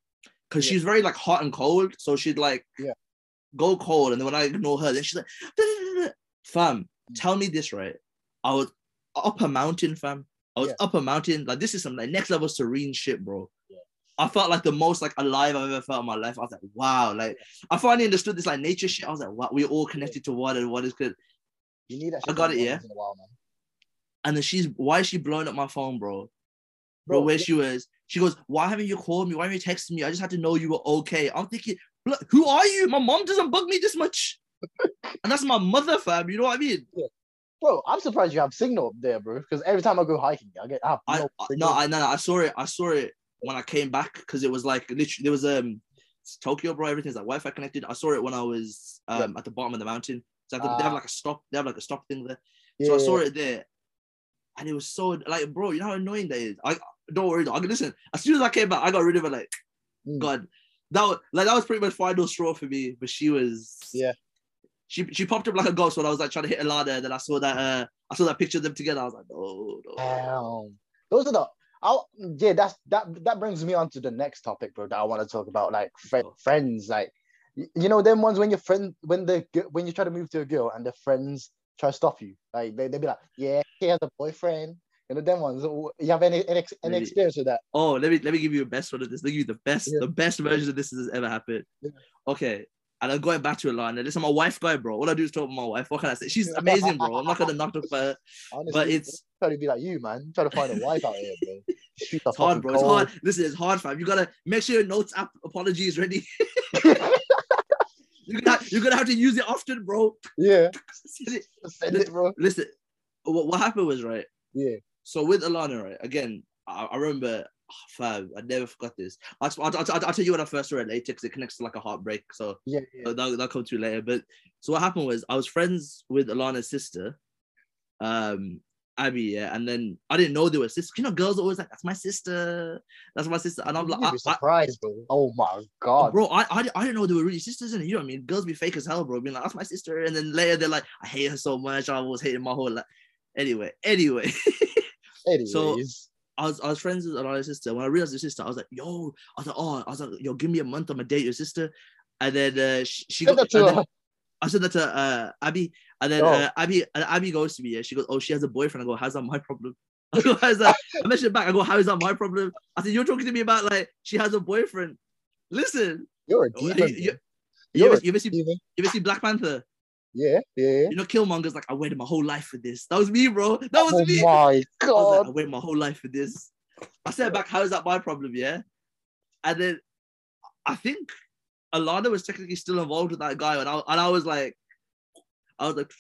Cause Yeah. she's very like hot and cold. So she'd like Yeah. go cold. And then when I ignore her, then she's like, fam, Mm. tell me this, right? I was up a mountain, fam. I was Yeah. up a mountain. Like this is some like next level serene shit, bro. Yeah. I felt like the most like alive I've ever felt in my life. I was like, wow, like I finally understood this like nature shit. I was like, wow, we're all connected to water and what is good. You need that. I got it, yeah. once in a while. And then she's why is she blowing up my phone, bro? Bro, Bro, where yeah. she was. She goes, Why haven't you called me? Why haven't you texted me? I just had to know you were okay. I'm thinking, who are you? My mom doesn't bug me this much. and that's my mother, fam. You know what I mean? Bro, I'm surprised you have signal up there, bro. Because every time I go hiking, I get I I, no I- no, I no, no, I saw it. I saw it when I came back because it was like literally there was um Tokyo, bro. Everything's like Wi-Fi connected. I saw it when I was um at the bottom of the mountain. So they have Ah. like a stop. They have like a stop thing there. yeah, So I saw it there, and it was so like, bro, you know how annoying that is. I don't worry, I listen. As soon as I came back, I got rid of it. Like, Mm. God, that was like that was pretty much final straw for me. But she was, Yeah. She she popped up like a ghost when I was like trying to hit a ladder, and then I saw that uh I saw that picture of them together. I was like, no, no. Damn. Those are the. I'll, yeah, that's that. That brings me on to the next topic, bro. That I want to talk about, like fri- Oh. friends, like you know, them ones when your friend, when the when you try to move to a girl and the friends try to stop you, like they they be like, yeah, he has a boyfriend. You know, them ones. You have any any, any experience with that? Oh, let me let me give you a best one of this. Let me give you the best, Yeah. the best version of this that has ever happened. Yeah. Okay. And I'm going back to Alana. Listen, my wife guy, bro. All I do is talk about my wife. What can I say? She's amazing, bro. I'm not gonna knock her for her. Honestly, But it's trying to be like you, man. Trying to find a wife out here, bro. It's hard, bro. It's hard. Listen, it's hard, fam. You gotta make sure your notes app apology is ready. you're, gonna, you're gonna have to use it often, bro. Yeah, Send it- send it, bro. Listen, what, what happened was right. Yeah, So with Alana, right? Again, I, I remember, oh, fam, I never forgot this. I'll, I'll, I'll, I'll tell you when I first saw it later because it connects to like a heartbreak. So yeah, yeah. uh, that'll, that'll come to you later. But so what happened was I was friends with Alana's sister, um, Abby, yeah, and then I didn't know they were sisters. You know, girls are always like, "That's my sister, that's my sister," and I'm like, I, I, surprised, bro. Oh my god. bro, I, I I didn't know they were really sisters, and you know what I mean? Girls be fake as hell, bro. Being like, "That's my sister," and then later they're like, "I hate her so much. I was hating my whole life." Anyway, anyway. Anyways, so- I was I was friends with Alana's sister. When I realized her sister, I was like, yo, I was like, oh, I was like, yo, give me a month, I'm gonna date your sister. And then uh, she, she got, that to and then. I said that to uh, Abby, and then Oh. uh, Abby and Abby goes to me, and she goes, oh, she has a boyfriend. I go, how's that my problem? I go, how's that? I mentioned it back. I go, how is that my problem? I said, you're talking to me about like she has a boyfriend. Listen, You're a you, demon. you, you ever, you ever see demon. you ever see Black Panther? Yeah, yeah. You know, Killmonger's like, I waited my whole life for this. That was me, bro. That was oh me. my I like, god. I waited my whole life for this. I said back, how is that my problem? Yeah. And then I think Alana was technically still involved with that guy, and I, and I was like, I was like,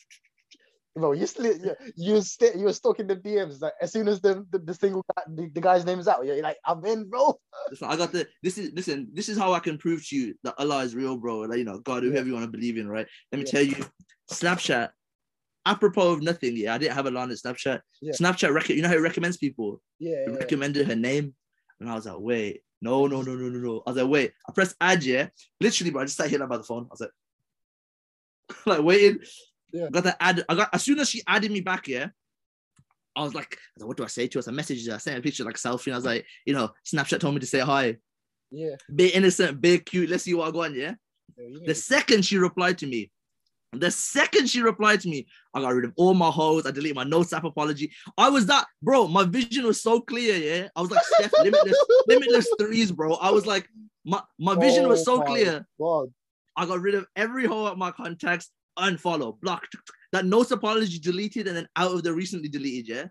Bro, you still you, you st- you were stalking the DMs like as soon as the the, the single guy, the, the guy's name is out, you're like, I'm in, bro. listen, I got the this is listen, this is how I can prove to you that Allah is real, bro. Like, you know, God, whoever you want to believe in, right? Let me Yeah. tell you, Snapchat, apropos of nothing, yeah, I didn't have Alana Snapchat. Yeah. Snapchat, rec- you know how it recommends people? Yeah, It yeah. recommended her name. And I was like, wait, no, no, no, no, no, no. I was like, wait, I pressed add, yeah. Literally, bro, I just sat here by the phone. I was like, like waiting. Yeah. Got to add. I got as soon as she added me back, yeah. I was like, I was what do I say to us? I messaged her, I sent a picture like a selfie, and I was like, you know, Snapchat told me to say hi. yeah. Be innocent, be cute. Let's see what I go on, yeah. yeah, The second she replied to me, the second she replied to me, I got rid of all my hoes. I deleted my notes app apology. I was that, bro. My vision was so clear. Yeah, I was like Steph, limitless, limitless threes, bro. I was like, my my vision was Oh so clear. God. I got rid of every hoe at my contacts, unfollow, block. That notes apology deleted and then out of the recently deleted. Yeah,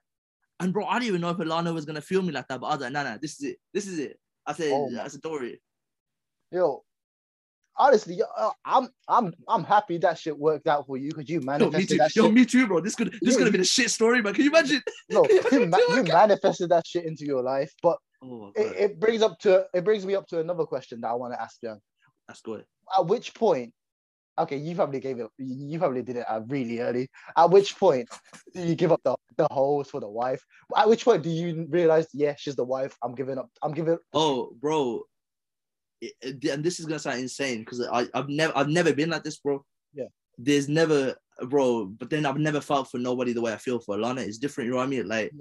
and bro, I didn't even know if Alana was gonna feel me like that, but I was like, nah, nah, this is it. This is it. I said, Oh my- I said. Yo, honestly, uh, I'm I'm I'm happy that shit worked out for you because you Yo, me too. that Yo, shit. me too, bro. This could this Yeah, could have been a shit story, man. Can you imagine? No, you, ma- you manifested that shit into your life. But Oh, it, it brings up to it brings me up to another question that I want to ask you. that's good. At which point, okay, you probably gave it. You probably did it uh, really early. At which point do you give up the the hoes for the wife? At which point do you realize, yeah, she's the wife. I'm giving up. I'm giving. Oh, bro. And this is gonna sound insane because I I've never I've never been like this, bro. Yeah. There's never, bro. But then I've never felt for nobody the way I feel for Alana. It's different. You know what I mean? Like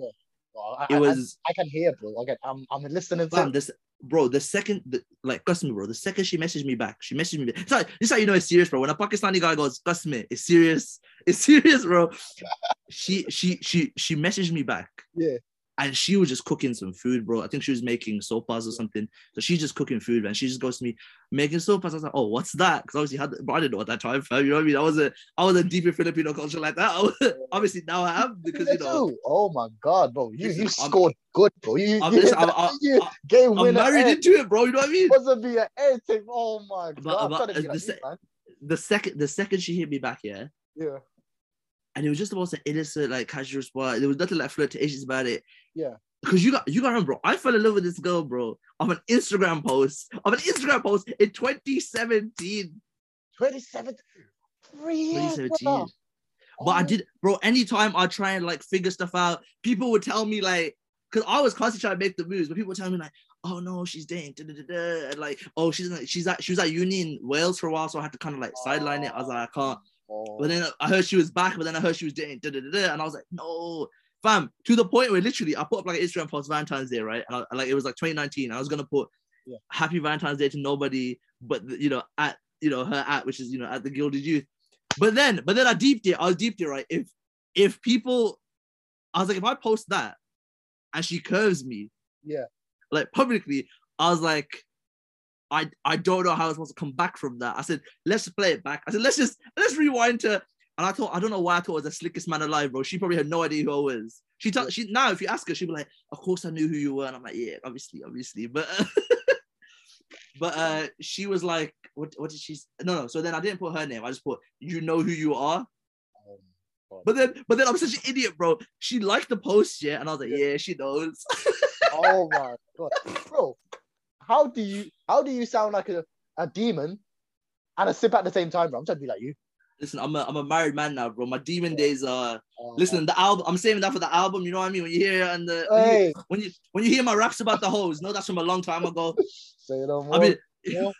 Well, I, it I- was. I, can hear, bro. Okay, I'm I'm listening to. This bro, the second, the, like, trust me, bro. The second she messaged me back, she messaged me. Back. It's like, this is how you know it's serious, bro. When a Pakistani guy goes, trust me, it's serious. It's serious, bro. she, she, she, she messaged me back. Yeah. And she was just cooking some food, bro. I think she was making sopas or something. So she's just cooking food, and she just goes to me, making sopas. I was like, oh, what's that? Because obviously, had, bro, I didn't know at that time, fam. You know what I mean? I was a, I was a deep in Filipino culture like that. Was, obviously, now I am because you know. Oh my god, bro! You you I'm- scored good, bro. You, I'm, you, listen, I'm, I'm, you game I'm married into it, bro. You know what I mean? To be an editing. Oh my god! But- I'm but, uh, the se-. The second, the second she hit me back, yeah. Yeah, and it was just about an innocent, like casual spot. There was nothing like flirtatious about it. Yeah. Because you got you got to remember, bro, I fell in love with this girl, bro, of an Instagram post, of an Instagram post in 2017. 27, three 2017. brother. But I Oh, did, bro. Anytime I try and like figure stuff out, people would tell me like, because I was constantly trying to make the moves, but people would tell me like, oh no, she's dating, da, da, da, da, and like, oh she's not- she's at she was at uni in Wales for a while, so I had to kind of like sideline it. I was like, I can't. Oh, But then I heard she was back, but then I heard she was dating, da, da, da, da, and I was like, no, fam. To the point where literally I put up like an Instagram post Valentine's Day, right? And I, like it was like 2019. I was gonna put Yeah. Happy Valentine's Day to nobody, but you know at you know her at which is you know at the Gilded Youth. But then, but then I deeped it. I was deeped it right. If if people, I was like, if I post that, and she curves me, yeah, like publicly, I was like, I I don't know how I'm supposed to come back from that. I said, let's play it back. I said, let's just let's rewind to And I thought, I don't know why I thought I was the slickest man alive, bro. She probably had no idea who I was. She told she now if you ask her, she'd be like, Of course I knew who you were. And I'm like, Yeah, obviously, obviously. But but uh she was like, what what did she no no. So then I didn't put her name, I just put you know who you are. Um, But then but then I'm such an idiot, bro. She liked the post, yeah, and I was like, Yeah. Yeah, she knows. oh my god, bro! How do you how do you sound like a, a demon and a sip at the same time, bro? I'm trying to be like you. Listen, I'm a I'm a married man now, bro. My demon days are Uh, listen, the album, I'm saving that for the album, you know what I mean? When you hear and the when you- when you when you hear my raps about the hoes, no, that's from a long time ago. say no more. I mean, more.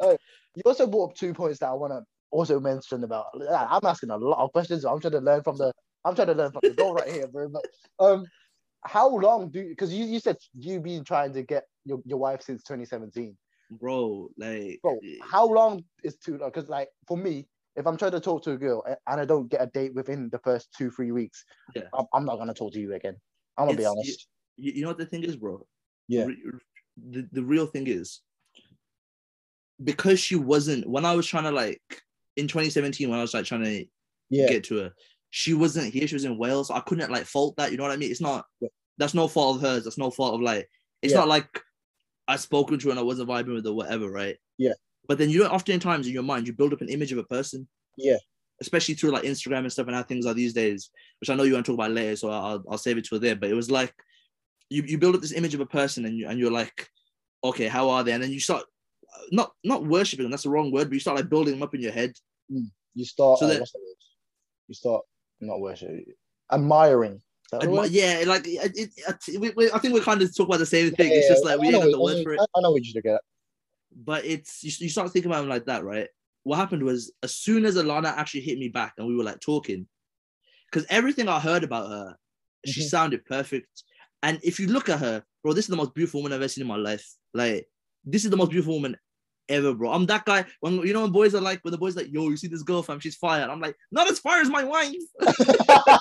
Hey, you also brought up two points that I want to also mention about. I'm asking a lot of questions. I'm trying to learn from the. I'm trying to learn from the goal right here, bro. But um, how long do because you, you said you've been trying to get your, your wife since 2017, bro, like bro? Eh, how long is too long? Because like for me, if I'm trying to talk to a girl and I don't get a date within the first two three weeks, Yeah. I'm, I'm not gonna talk to you again. I'm gonna be honest. you, you know what the thing is, bro? Yeah. Re- The, the real thing is because she wasn't when I was trying to like in 2017 when I was like trying to Yeah, get to her, she wasn't here. She was in Wales. So I couldn't like fault that. You know what I mean? It's not. That's no fault of hers. That's no fault of like. It's Yeah. not like I spoken to her and I wasn't vibing with her, whatever, right? Yeah. But then you know, oftentimes in your mind, you build up an image of a person. Yeah. Especially through like Instagram and stuff and how things are these days, which I know you want to talk about later, so I'll, I'll save it till there. But it was like you, you build up this image of a person and you and you're like, okay, how are they? And then you start not not worshiping them, that's the wrong word, but you start like building them up in your head. you start. So uh, that- what's the word? You start not worship, admiring. Is that the Admi- yeah, like it, it, it, we, we, I think we're kind of talking about the same thing. Yeah, it's just like we I ain't know got the word for it. I, know what you should get. But it's you, you start thinking about them like that, right? What happened was as soon as Alana actually hit me back and we were like talking, because everything I heard about her, she Mhm. sounded perfect. And if you look at her, bro, this is the most beautiful woman I've ever seen in my life. Like, this is the most beautiful woman ever, bro. I'm that guy. When you know when boys are like, when the boys like, yo, you see this girl, fam, she's fire. And I'm like, not as fire as my wife.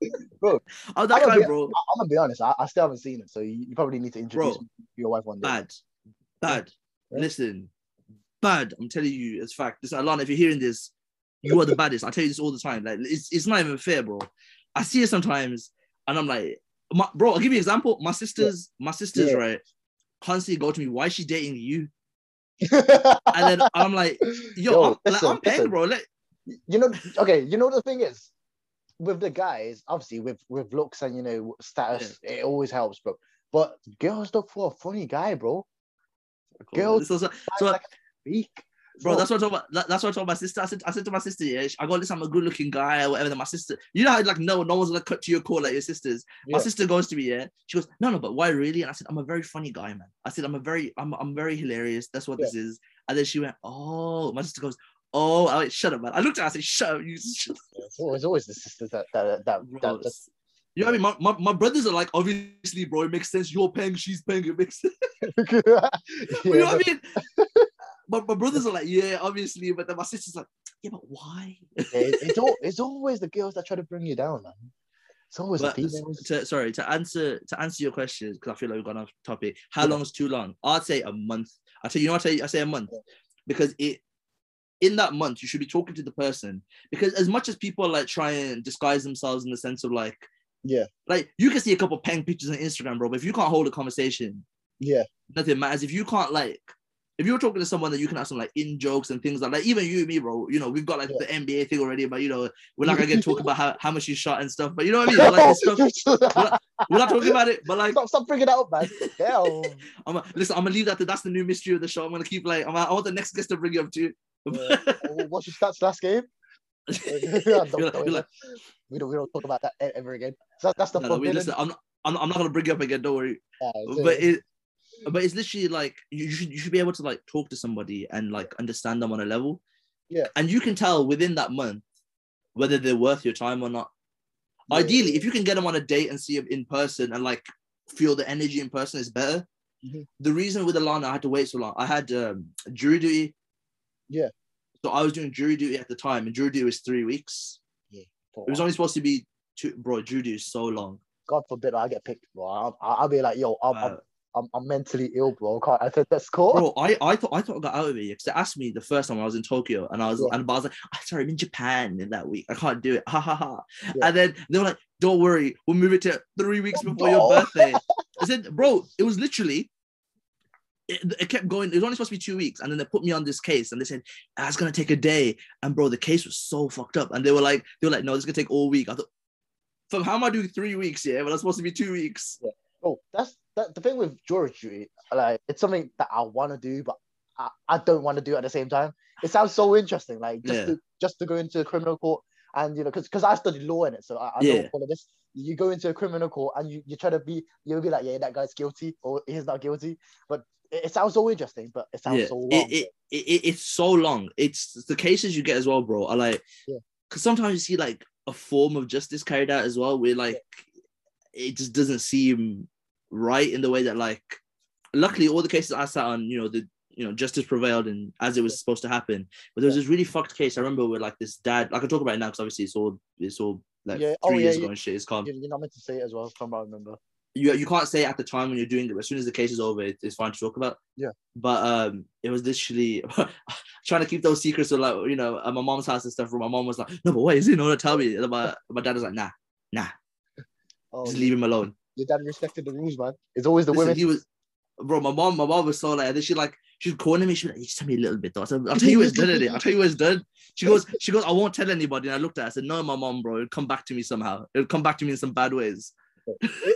Bro, I'm that I'm gonna guy, be- bro. I, am gonna be honest. I, I still haven't seen it, so you, you probably need to introduce Bro, your wife one day. bad, bad. Yeah. Listen, bad. I'm telling you, it's fact. This Alana, if you're hearing this, you are the baddest. I tell you this all the time. Like, it's, it's not even fair, bro. I see it sometimes, and I'm like, my, bro. I'll give you an example. My sisters, my sisters, Yeah. right, constantly go to me. Why is she dating you? And then I'm like, yo, Yo, I'm, like, I'm paying, listen. bro. Like, you know, okay, you know the thing is, with the guys, obviously with with looks and you know status, it always helps, bro. But girls look for a funny guy, bro. Girls- so, so, so like. Bro, that's what I told my that, that's what I told my sister. I said I said to my sister, yeah, I got this, I'm a good looking guy or whatever. Then my sister, you know how like no, no one's gonna cut to your call like your sisters. My sister goes to me, yeah. She goes, no, no, but why really? And I said, I'm a very funny guy, man. I said, I'm a very, I'm, I'm very hilarious. That's what this is. And then she went, oh, my sister goes, oh, I went, shut up, man. I looked at her, I said, shut up, you. Shut up. It's always, always the sisters that that that, that, that you know what I mean? My, my, my brothers are like, obviously, bro, it makes sense. You're paying, she's paying, it makes sense. you know what I mean? My, my brothers are like, yeah, obviously, but then my sister's like, yeah, but why? it- it's all, it's always the girls that try to bring you down, man. It's always But the females. to, sorry to answer to answer your question, because I feel like we've gone off topic. How Yeah. long is too long? I'd say a month. I say you know what I say I say a month because it in that month you should be talking to the person because as much as people like try and disguise themselves in the sense of like Yeah. like you can see a couple peng pictures on Instagram, bro, but if you can't hold a conversation, Yeah, nothing matters. If you can't like if you're talking to someone that you can have some like in jokes and things like like even you and me, bro, you know, we've got like the NBA thing already, but you know, we're not gonna get talk about how, how much you shot and stuff. But you know what I mean? Like, stuff, we're not talking about it, but like stop, stop bringing that up, man. Hell. I'm a, listen, I'm gonna leave that. To, that's the new mystery of the show. I'm gonna keep like I'm, I want the next guest to bring it up to. Yeah. Oh, What's your stats last game? Don't- You're don't- like, we don't we don't talk about that ever again. So that's the no, no, wait, listen, I'm not, I'm, not- I'm not gonna bring it up again. Don't worry. Yeah, But it, but it's literally like you should you should be able to like talk to somebody and like understand them on a level. Yeah. And you can tell within that month whether they're worth your time or not. Yeah. Ideally, if you can get them on a date and see them in person and like feel the energy in person is better. Mhm. The reason with Alana I had to wait so long, I had um, jury duty. Yeah. So I was doing jury duty at the time, and jury duty was three weeks. Yeah. It was only supposed to be two. Bro, jury duty is so long. God forbid I get picked, bro. I'll, I'll be like, yo, I'm, Uh, I'm, I'm mentally ill, bro. I I said that's cool. Bro, I, I thought I thought I got out of it because they asked me the first time I was in Tokyo and I was Yeah. and I was like, "Ah, sorry, I'm in Japan in that week. I can't do it. Ha ha ha. Yeah. And then they were like, Don't worry, we'll move it to three weeks before your birthday. I said, bro, it was literally it, it kept going. It was only supposed to be two weeks, and then they put me on this case, and they said ah, it's gonna take a day. And bro, the case was so fucked up, and they were like, they were like, no, this is gonna take all week. I thought, from how am I doing three weeks? Yeah, but it's supposed to be two weeks. Oh, that's that. The thing with jury like it's something that I want to do, but I, I don't want to do at the same time. It sounds so interesting, like just Yeah. to just to go into a criminal court and you know, because because I studied law in it, so I, I Yeah. know all of this. You go into a criminal court and you, you try to be you'll be like, yeah, that guy's guilty or he's not guilty, but it, it sounds so interesting, but it sounds yeah, so long. it, it, it, it- it's so long. It's the cases you get as well, bro. Are like, Yeah. because sometimes you see like a form of justice carried out as well, where like it just doesn't seem right in the way that like. Luckily, all the cases I sat on, you know, the you know justice prevailed and as it was supposed to happen. But there was this really fucked case I remember where like this dad, like I talk about it now because obviously it's all it's all like Yeah. three Oh, years yeah. ago and shit. It's calm. You- You're not meant to say it as well, from what I remember. you you can't say it at the time when you're doing it, but as soon as the case is over, it, it's fine to talk about. Yeah. But um, it was literally trying to keep those secrets. So like you know, at my mom's house and stuff. Where my mom was like, "No, but wait, is he not to tell me?" And my my dad was like, "Nah, nah, Oh, just leave him alone." your dad respected the rules, man. It's always the Listen, women. he was, bro. My mom, my mom was so like, and then she like, she's calling me. She was like, "Just tell me a little bit, though." I said, "I'll tell you what's done. innit? I'll tell you what's done." She goes, she goes, "I won't tell anybody." And I looked at her. I said, "No, my mom, bro. It'll come back to me somehow. It'll come back to me in some bad ways."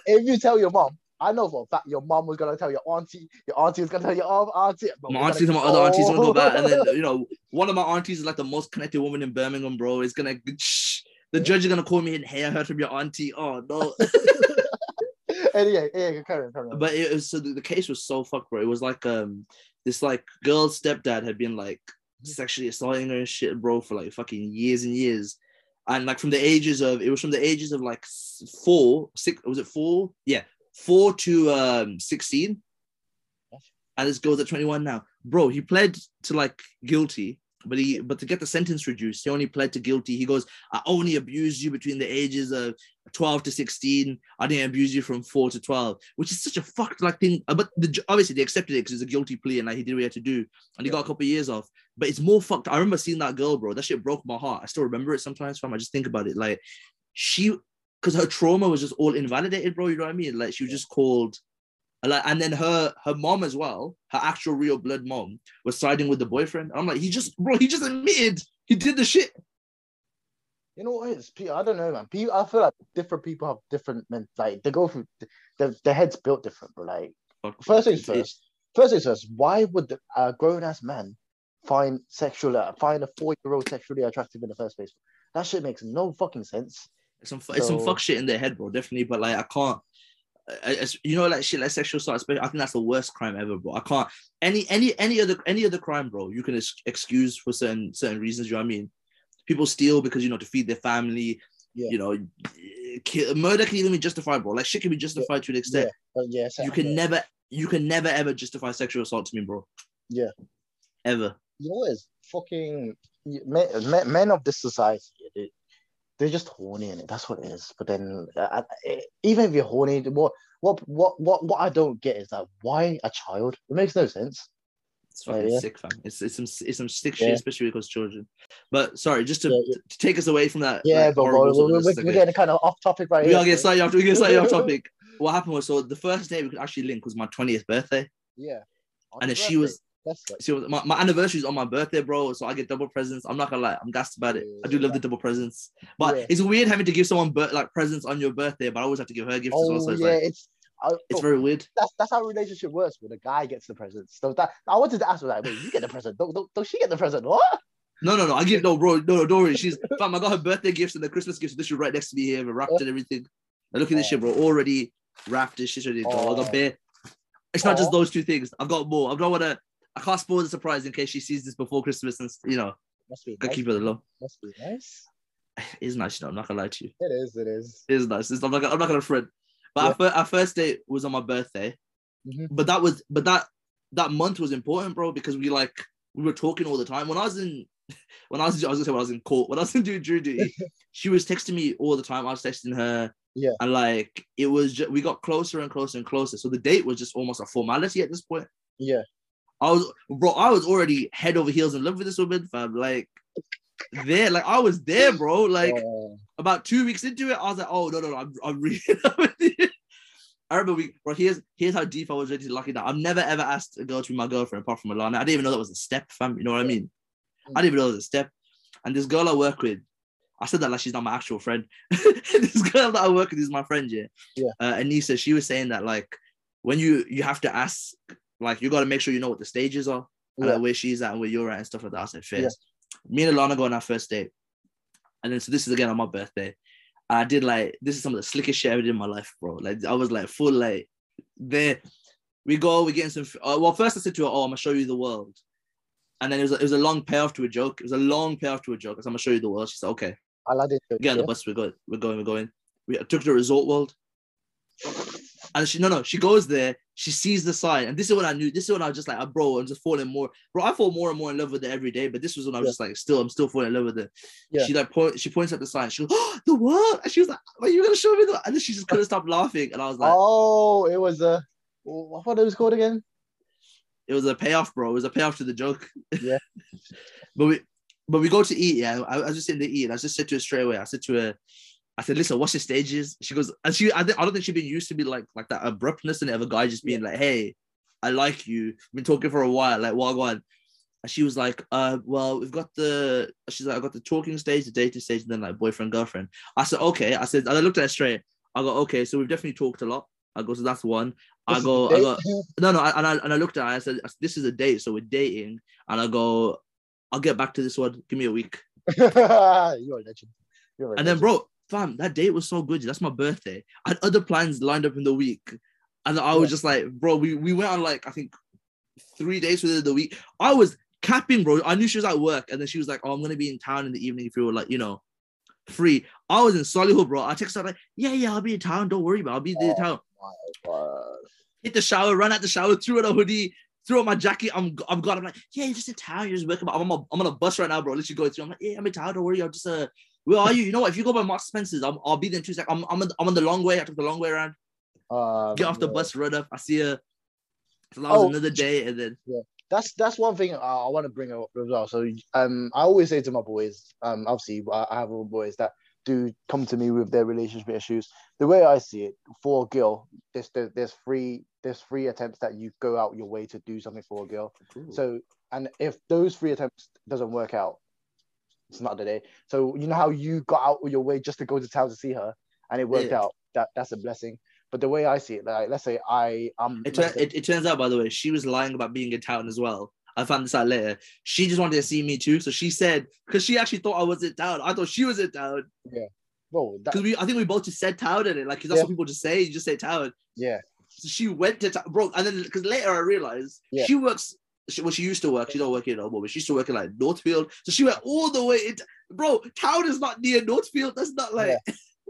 if you tell your mom, I know for a fact your mom was gonna tell your auntie, your auntie was gonna tell your other auntie. my aunties and my other aunties want to go back, and Oh. then you know, one of my aunties is like the most connected woman in Birmingham, bro. Is gonna shh, the judge is gonna call me and hey, I heard from your auntie. Oh no! anyway, yeah, carry on, carry on. but it was so the, the case was so fucked, bro. It was like um this like girl's stepdad had been like sexually assaulting her and shit, bro, for like fucking years and years. And like from the ages of it was from the ages of like four, six was it four? Yeah, four to um 16. And this girl's at 21 now. Bro, he pled to like guilty, but he but to get the sentence reduced, he only pled to guilty. He goes, I only abused you between the ages of 12 to 16. I didn't abuse you from 4 to 12, which is such a fucked like thing. Uh, But the, obviously they accepted it because it's a guilty plea and like he did what he had to do. And he got a couple of years off. But it's more fucked. I remember seeing that girl, bro. That shit broke my heart. I still remember it sometimes, fam. I just think about it. Like she because her trauma was just all invalidated, bro. You know what I mean? Like she was just called and then her her mom as well, her actual real blood mom, was siding with the boyfriend. I'm like, he just bro, he just admitted he did the shit. You know what is, Peter? I don't know, man. People, I feel like different people have different men. Like they go through, their their heads built different. But like, Fuck, first things first. First things first. Why would a grown ass man find sexual uh, find a four year old sexually attractive in the first place? That shit makes no fucking sense. It's some fu- it's some fuck shit in their head, bro. Definitely, but like I can't. It's- you know, like shit, like sexual assault. Especially, I think that's the worst crime ever, bro. I can't any any any other any other crime, bro. You can ex- excuse for certain certain reasons. You know what I mean? People steal because you know to feed their family. Yeah. You know, kill, murder can even be justified, bro. Like shit can be justified to an extent. But oh, yeah, You can never, you can never ever justify sexual assault to me, bro. Yeah. Ever. you know is fucking men, men, men of this society they, they're just horny in it that's what it is but then uh, uh, even if you're horny what what what what what i don't get is that why a child it makes no sense It's fucking yeah. sick, fam. It's it's some it's some sick Yeah. shit, especially because children. But sorry, just to, Yeah, to take us away from that. yeah like, but we're, of we're, we're getting kind of off topic right we here are getting slightly off. We get slightly off topic. What happened was so the first day we could actually link was my twentieth birthday, yeah and she was. That's like was my, my anniversary is on my birthday, bro. So I get double presents. I'm not gonna lie, I'm gassed about it. I do love the double presents, but Yeah. it's weird having to give someone bir- like presents on your birthday, but I always have to give her gifts as well. oh So it's yeah like it's I, it's oh, very weird. that's that's how a relationship works when a guy gets the presents so that i wanted to ask her like wait you get the present don't, don't, don't she get the present what No, no, no. I give no, bro. No, no, don't worry. She's fam. I got her birthday gifts and the Christmas gifts. This is right next to me here, wrapped and oh. everything. Now look at this oh. shit, bro. Already wrapped. This shit's ready to go. I got Oh. bare. It's not just Oh. those two things. I've got more. I don't want to. I can't spoil the surprise in case she sees this before Christmas and you know, must be nice. keep it low. must be nice It's nice, you know. I'm not gonna lie to you. it is it is It is nice. It's, I'm not. gonna- I'm not gonna front. But our, fir- our first date was on my birthday. Mhm. But that was. But that that month was important, bro, because we like we were talking all the time. When I was in, when I was, I was gonna say when I was in court. When I was in doing jury duty, she was texting me all the time. I was texting her. Yeah. And like it was just we got closer and closer and closer. So the date was just almost a formality at this point. Yeah. I was bro, I was already head over heels in love with this woman, fam. Like there, like I was there, bro. Like Oh, about two weeks into it, I was like, oh no, no, no, I'm, I'm really in love with you. I remember we bro, here's here's how deep I was ready to lock it down. I've never ever asked a girl to be my girlfriend apart from Alana. I didn't even know that was a step, fam. You know what I mean? I didn't even know it was a step. And this girl I work with, I said that like she's not my actual friend. this girl that I work with is my friend, yeah. Yeah. Uh, Anissa, she was saying that like when you you have to ask, like you got to make sure you know what the stages are, Yeah. like, where she's at and where you're at and stuff like that. I said, fair. Yeah. Me and Alana go on our first date, and then so this is again on my birthday. I did like this is some of the slickest shit I ever did in my life, bro. Like I was like full like there. We go, we get in some. Uh, well, first I said to her, "Oh, I'm gonna show you the world," and then it was a, it was a long payoff to a joke. It was a long payoff to a joke. I said, "I'm gonna show you the world." She said, "Okay." I like it. Get on the bus. We're going. We're going. We're going. We took her to Resort World. And she no no she goes there. She sees the sign, and this is when I knew. This is when I was just like, "Ah, bro, I'm just falling more, bro. I fall more and more in love with it every day. But this was when I was Yeah. just like, still, I'm still falling in love with it. Yeah. She like point, she points at the sign. She goes, oh, the world, and she was like, "Are you gonna show me the?" And then she just couldn't stop laughing, and I was like, Oh, it was a what what it was called again? it was a payoff, bro. It was a payoff to the joke. Yeah. but we but we go to eat, yeah. I, I was just sitting there eat. I just said to her straight away. I said to her, I said, listen, what's your stages? She goes, and she I, think, I don't think she'd been used to be like like that abruptness and a guy just being like, hey, I like you. We've been talking for a while, like what on. And she was like, uh, well, we've got the she's like, I got the talking stage, the dating stage, and then like boyfriend, girlfriend. I said, okay. I said, and I looked at her straight. I go, okay, so we've definitely talked a lot. I go, so that's one. I This go, I go, no, no, I, and I and I looked at her. I said, "This is a date, so we're dating." And I go, "I'll get back to this one. Give me a week." You're a legend. You're a And then, bro, fam, that date was so good. That's my birthday. I had other plans lined up in the week, and I was Yeah. just like, bro, we we went on like I think three days within the week. I was capping, bro. I knew she was at work, and then she was like, "Oh, I'm gonna be in town in the evening if you were like, you know." Free. I was in Solihull, bro. I texted her like, "Yeah, yeah, I'll be in town. Don't worry about. It. I'll be in Oh. town." Hit the shower, run out the shower, threw on a hoodie, threw on my jacket. I'm I'm gone. I'm like, yeah, you're just in town. You're just working. I'm on, a, I'm on a bus right now, bro. Literally going through. I'm like, yeah, I'm in town. Don't worry. I'm just uh, where are you? You know what? If you go by Mark Spencer's, I'm, I'll be there in two seconds. I'm I'm on, I'm on the long way. I took the long way around. um, Get off the bus, run up. I see her. Was Oh, another day, and then That's that's one thing I, I want to bring up as well. So um, I always say to my boys, um, obviously I, have all boys that do come to me with their relationship issues. The way I see it, for a girl, there's there, there's three there's three attempts that you go out your way to do something for a girl. So and if those three attempts doesn't work out, it's not the day. So you know how you got out of your way just to go to town to see her, and it worked Yeah. out. That that's a blessing. But the way I see it, like let's say I am. it, tur- it, it turns out, by the way, she was lying about being in town as well. I found this out later. She just wanted to see me too, so she said because she actually thought I was in town. I thought she was in town Yeah. that, because we. I think we both just said town in it, like 'cause that's Yeah. what people just say. You just say town. yeah, So she went to town, bro. And then because later I realized Yeah. she works. She, well, she used to work. She don't work here no more, but she used to work in like Northfield. So she went all the way into, bro. Town is not near Northfield. That's not like.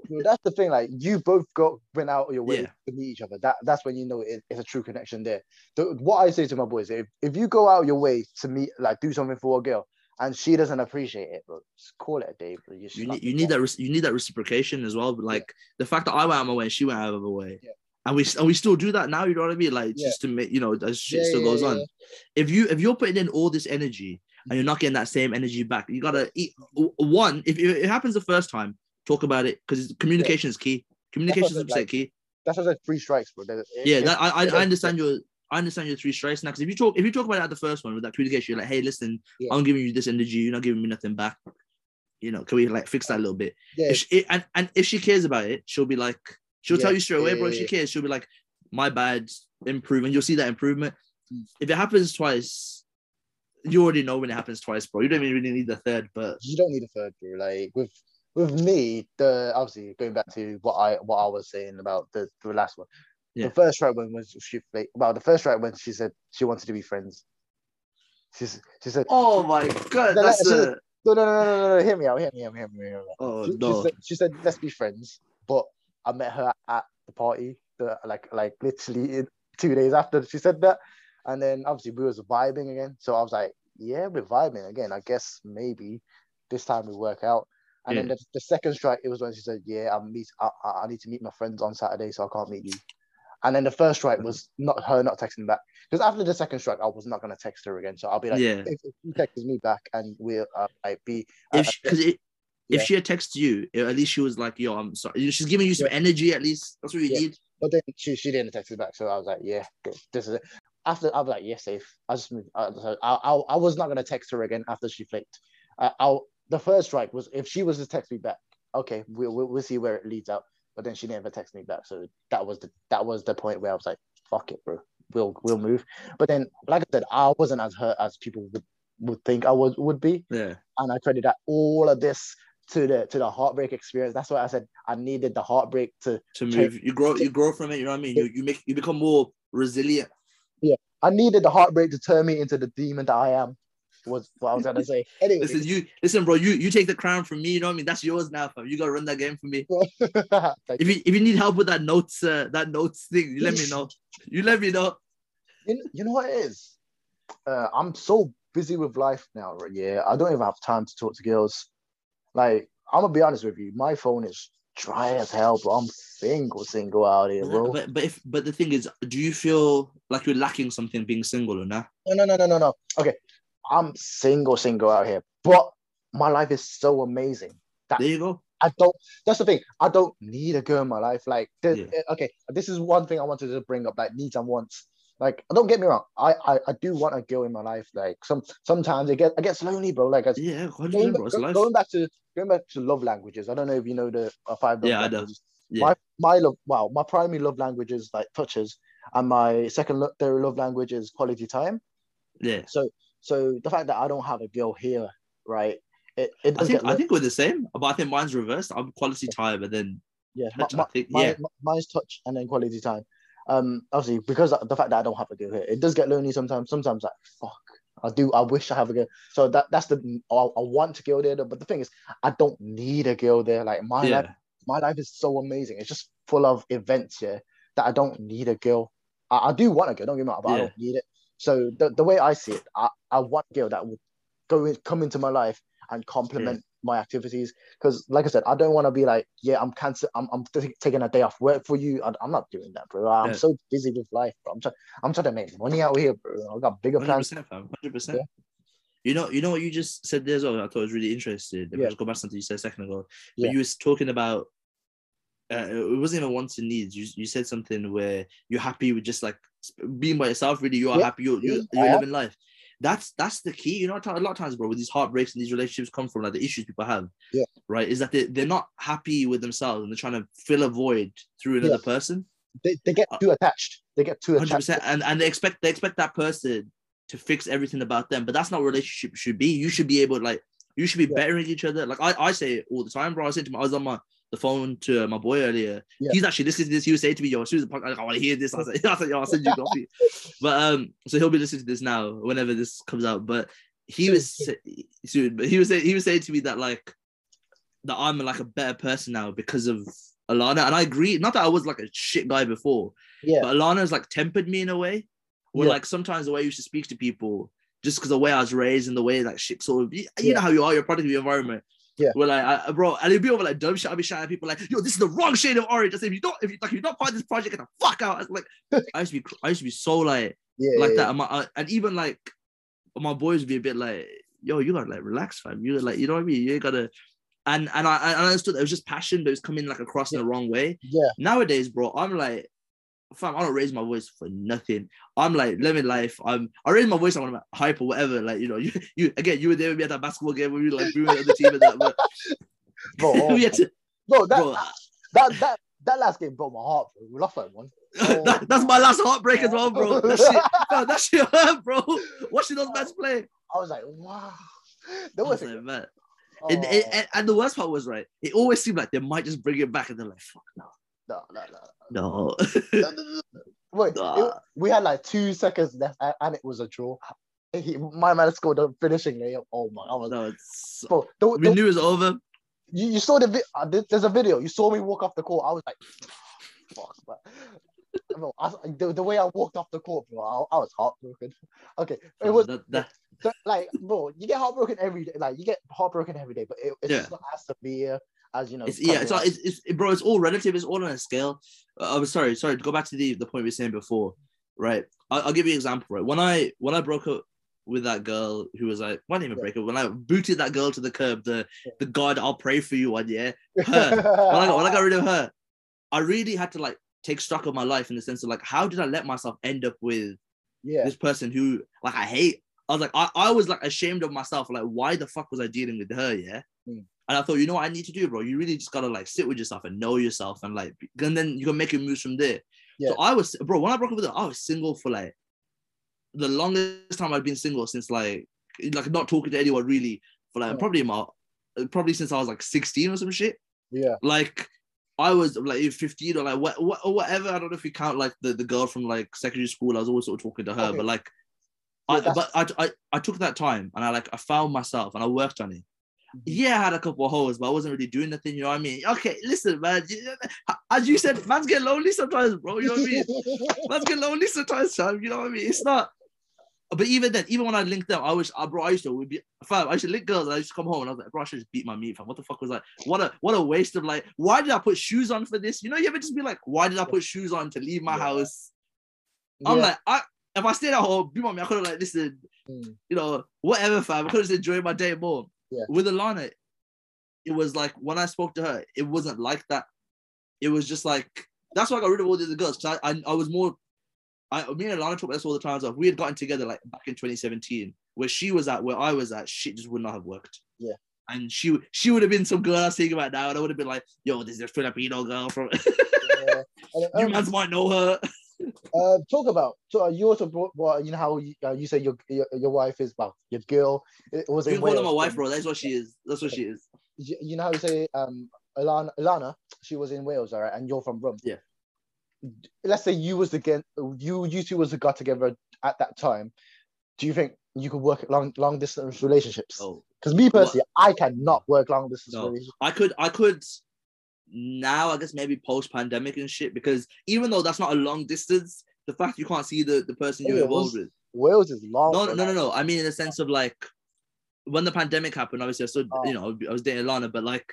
Well, that's the thing. Like you both got went out of your way Yeah. to meet each other. That that's when you know it, it's a true connection there. The, what I say to my boys, if, if you go out of your way to meet, like do something for a girl, and she doesn't appreciate it, bro, just call it a day, bro. You, You need, you need that you need that reciprocation as well. But like the fact that I went out of my way she went out of her way, Yeah. And we and we still do that now. You know what I mean? Like Yeah. just to make you know as shit Yeah, still goes yeah, on. If you if you're putting in all this energy and you're not getting that same energy back, you gotta eat one. If it happens the first time, talk about it because communication is key. Communication is what I said, 100% like, key. That's what I said. Three strikes, bro. There- Yeah, that, I, I I understand your I understand your three strikes now. Because if you talk if you talk about it at the first one with that communication, you're like, hey, listen. I'm giving you this energy, you're not giving me nothing back. You know, can we like fix that a little bit? yeah, she, and and if she cares about it, she'll be like, she'll tell you straight away, yeah, bro. She cares, she'll be like, my bad, improve, and you'll see that improvement. If it happens twice, you already know when it happens twice, bro. You don't even really need the third, but you don't need a third, bro. Like with with me, the obviously going back to what I what I was saying about the the last one. Yeah. The first strike when was she like well the first strike when she said she wanted to be friends. She's she said oh my god, No, that's no, the no no no no no no hear me out hear me out hear me out. oh She, she no. said, she said let's be friends, but I met her at the party the like like literally in two days after she said that, and then obviously we was vibing again. So I was like, yeah, we're vibing again. I guess maybe this time we work out. And then the, the second strike, it was when she said, "Yeah, I'm meet. I, I need to meet my friends on Saturday, so I can't meet you." And then the first strike was not her not texting back because after the second strike, I was not gonna text her again. So I'll be like, Yeah. if, if she texts me back and we'll uh, like be uh, If because. Yeah. If she had texted you, at least she was like, "Yo, I'm sorry." She's giving you some energy. At least that's what you Yeah. need. But then she, she didn't text me back, so I was like, yeah, this, this is it. After I was like, yeah, safe. I just. I, I, I, I was not gonna text her again after she flaked. I, I'll the first strike was if she was to text me back, okay, we'll, we'll we'll see where it leads out. But then she never texted me back, so that was the that was the point where I was like, fuck it, bro, we'll we'll move. But then, like I said, I wasn't as hurt as people would would think I was would be, Yeah. and I credit that all of this to the to the heartbreak experience. That's why I said I needed the heartbreak to To move, you grow, you grow from it. You know what I mean? You you make you become more resilient. Yeah, I needed the heartbreak to turn me into the demon that I am. Was what I was gonna say. Anyway, Listen, you listen, bro. You you take the crown from me. You know what I mean? That's yours now, fam. You gotta run that game for me. If you if you need help with that notes, uh, that notes thing, you let me know. You let me know. you, you know what it is? Uh, I'm so busy with life now, right? Yeah, I don't even have time to talk to girls. Like, I'm gonna be honest with you, my phone is dry as hell, bro. I'm single, single out here, bro. But but if but the thing is, do you feel like you're lacking something being single or not? No, no, no, no, no, no. Okay, I'm single, single out here, but my life is so amazing. There you go. I don't. That's the thing. I don't need a girl in my life. Like, Yeah. Eh, okay, this is one thing I wanted to bring up. Like needs and wants. Like, don't get me wrong. I, I, I do want a girl in my life. Like, some sometimes it get, I gets lonely, bro. Like, as, Yeah, going, bro. It's going back to going back to love languages. I don't know if you know the uh, five love Yeah, I know. Yeah. My my love. Wow, my primary love language is like touches, and my second lo- their love language is quality time. Yeah. So so the fact that I don't have a girl here, right? It, it I think get I think we're the same, but I think mine's reversed. I'm quality time, but then Yeah, touch, my, think, yeah. mi- mine's touch and then quality time. Um, obviously because of the fact that I don't have a girl here, it does get lonely sometimes. Sometimes like fuck, I do. I wish I have a girl. So that that's the I, I want to go there, but the thing is, I don't need a girl there. Like my life, my life is so amazing. It's just full of events here that I don't need a girl. I, I do want a girl. Don't get me wrong, but I don't need it. So the, the way I see it, I, I want a girl that would go in, come into my life and complement my activities. Because, like I said, I don't want to be like, yeah, I'm cancel, I'm, I'm t- taking a day off work for you. I, I'm not doing that, bro. I'm Yeah. so busy with life, bro. I'm trying, I'm trying to make money out here, bro. I got bigger hundred plans. percent, fam, hundred percent. You know, you know what you just said there as well. I thought it was really interesting. If I Yeah. just go back to something you said a second ago, Yeah. but you was talking about. Uh, it wasn't even wants and needs. You, you said something where you're happy with just like being by yourself. Really, you are Yeah, happy. You're, you're, you're living life. That's that's the key. You know, a lot of times, bro, with these heartbreaks and these relationships come from like the issues people have. Yeah. Right. Is that they they're not happy with themselves and they're trying to fill a void through another Yeah. person. They, they get Uh, too attached. They get too hundred attached. and and they expect they expect that person to fix everything about them, but that's not what relationship should be. You should be able to like you should be Yeah. bettering each other. Like I, I say it all the time, bro. I said to my I was on my the phone to my boy earlier. Yeah. He's actually listening to this. He was saying to me, "Yo, as soon as the podcast, I want to hear this." I said, "I said, yo, I'll send you a copy." but um, so he'll be listening to this now whenever this comes out. But he was soon, but he was saying he was saying to me that like that I'm like a better person now because of Alana, and I agree. Not that I was like a shit guy before, Yeah. but Alana's like tempered me in a way where Yeah. like sometimes the way I used to speak to people, just because the way I was raised and the way like shit sort of you, you know how you are, you're a product of your environment. Yeah. Where like I, bro, and it'd be over like dumb shit. I'd be shouting at people like, yo, this is the wrong shade of orange. I say if you don't, if you like if you're not part of this project, get the fuck out. I was like, I used to be I used to be so like Yeah. like yeah, that. And, my, uh, and even like my boys would be a bit like, yo, you gotta like relax, fam. You like, you know what I mean? You gotta and and I, I understood that it was just passion, but it was coming like across in the wrong way. Yeah. Nowadays, bro, I'm like, fam, I don't raise my voice for nothing. I'm like living life. I'm I raise my voice when I'm hype or whatever. Like, you know, you you again, you were there with me at that basketball game where we were like booing the team and that, but Bro, we had to, bro, that, bro, that that that last game broke my heart, bro. We lost that one. Oh. that, that's my last heartbreak as well, bro. That shit, bro, that shit hurt, bro. Watching those men play. I was like, wow. I was was like, man. oh, And, and, oh. and- and the worst part was right. It always seemed like they might just bring it back, and they're like, "Fuck no, no, no, no. no." No. Wait, Nah. it- we had like two seconds left, and, it was a draw. He, my man scored a finishing layup. Oh my! I was no, it's, bro. The, we the- knew it was over. you, you saw the vi- uh, there's a video. You saw me walk off the court. I was like, fuck, bro, I, the, the way I walked off the court, bro, I, I was heartbroken. Okay, it was that, that, like, bro, you get heartbroken every day. Like, you get heartbroken every day, but it, it's Yeah. just not as severe as you know. it's, yeah, it's, it's, it's bro, it's all relative. It's all on a scale. Uh, I was sorry, sorry. To go back to the the point we were saying before, right? I'll, I'll give you an example. Right, when I when I broke up with that girl who was like, why didn't even break up? When I booted that girl to the curb, the the God, I'll pray for you one, yeah. out. her. when I got when I got rid of her, I really had to like take stock of my life in the sense of like, how did I let myself end up with yeah, this person who like I hate? I was like, I, I was like ashamed of myself. Like, why the fuck was I dealing with her? Yeah. Mm. And I thought, you know what I need to do, bro? You really just gotta like sit with yourself and know yourself and like, and then you can make your moves from there. Yeah. So I was, bro, when I broke up with her, I was single for like the longest time I've been single since like, like not talking to anyone really for like Yeah. probably my, probably since I was like 16 or some shit yeah, like I was like 15 or like what, what or whatever. I don't know if you count like the, the girl from like secondary school. I was always sort of talking to her, Okay. but like Yeah, I that's- but I, I I took that time and I like I found myself and I worked on it. Yeah, I had a couple of holes, but I wasn't really doing nothing. You know what I mean? Okay, listen, man. As you said, man's get lonely sometimes, bro. You know what I mean? Man's get lonely sometimes, fam. You know what I mean? It's not. But even then, even when I linked them, I was, uh, bro, I used to would be, fam, I used to link girls and I used to come home and I was like, bro, I should just beat my meat, fam. What the fuck was that? What a, what a waste of like, why did I put shoes on for this? You know, you ever just be like, why did I put shoes on to leave my Yeah. house? I'm Yeah. like, I, if I stayed at home, be my meat, I could have like, listen, Mm. you know, whatever, fam. I could have just enjoyed my day more. Yeah. With Alana, it was like when I spoke to her, it wasn't like that. It was just like that's why I got rid of all the other girls. Cause I, I, I was more. I me and Alana talk about this all the time. So we had gotten together like back in 2017, where she was at, where I was at, shit just would not have worked. Yeah. And she she would have been some girl I was thinking about now, and I would have been like, "Yo, this is a Filipino girl from yeah. You um, mans might know her." Uh, talk about. So uh, you also brought. Well, you know how you, uh, you say your, your your wife is well, your girl. It was You call her my wife, bro. That's what she is. That's what she is. You, you know how you say um Alana, Alana. She was in Wales, all right, and you're from Brum. Yeah. Let's say you was the gen, you you two was the got together at that time. Do you think you could work long long distance relationships? Oh. Because me personally, I cannot work long distance No. relationships. I could I could now I guess maybe post pandemic and shit because even though that's not a long distance, the fact you can't see the, the person you're Yeah, involved with. Wales is long. No, no, no, no. I mean in the sense of like when the pandemic happened, obviously I stood, Oh. you know, I was dating Lana, but like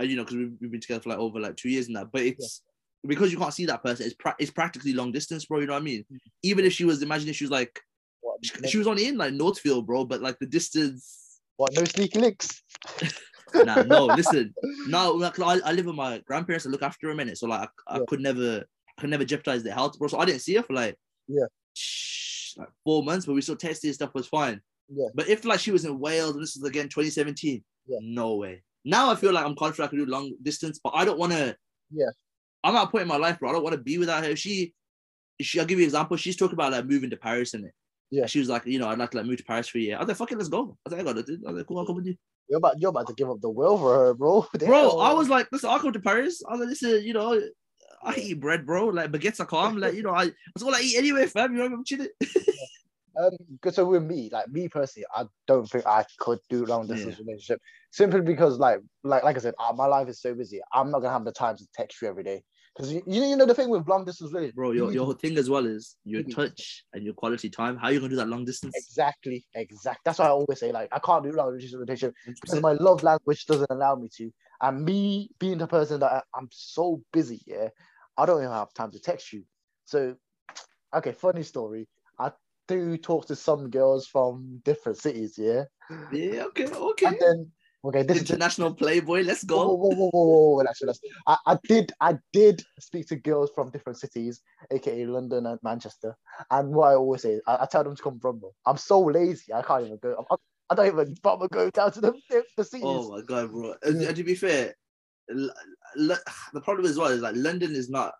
uh, you know, because we've, we've been together for like over like two years and that. But it's because you can't see that person, it's pra- it's practically long distance, bro. You know what I mean? Mhm. Even if she was, imagine if she was like What, she, she was only in like Northfield, bro, but like the distance. what, no sneaky links. Nah, no, listen, no, like I, I live with my grandparents and look after a minute, so like I, I Yeah. could never, I could never jeopardize their health, bro. So I didn't see her for like, Yeah. shh, like four months, but we still tested and stuff was fine. Yeah. But if like she was in Wales and this is again 2017, Yeah. no way. Now I feel like I'm confident I can do long distance, but I don't want to. Yeah. I'm at a point in my life, bro. I don't want to be without her. If she, she, I'll give you an example. She's talking about like moving to Paris and it. Yeah. She was like, you know, I'd like to like move to Paris for a year. I was like, fuck it, let's go. I was like, I got it. I was like, cool, I'll come with you. You're about you're about to give up the world for her, bro. Bro, I was like, listen, I'll come to Paris. I was like, listen, you know, I eat bread, bro. Like baguettes are calm. Like, you know, I that's all I eat anyway, fam. You know, I'm chilling. Um, so with me, like me personally, I don't think I could do long distance relationship simply because, like, like, like I said, uh, my life is so busy. I'm not gonna have the time to text you every day. Because you, you know, the thing with long distance relationship, Bro, you your, need your thing as well is your Mhm. touch and your quality time. How are you gonna do that long distance? exactly, exact. That's why I always say, like, I can't do long distance relationship because my love language doesn't allow me to. And me being the person that I, I'm so busy, yeah, I don't even have time to text you. So, okay, funny story. I do talk to some girls from different cities, yeah, Yeah, okay, okay. and then okay, this is International playboy, let's go. whoa, whoa, whoa, whoa, whoa, Actually, let's- I, I did, I did speak to girls from different cities, aka London and Manchester. And what I always say, is, I, I tell them to come from. I'm so lazy, I can't even go. I, I don't even bother go down to the, the cities. Oh my god, bro. And, and to be fair, L- L- the problem as well is like London is not.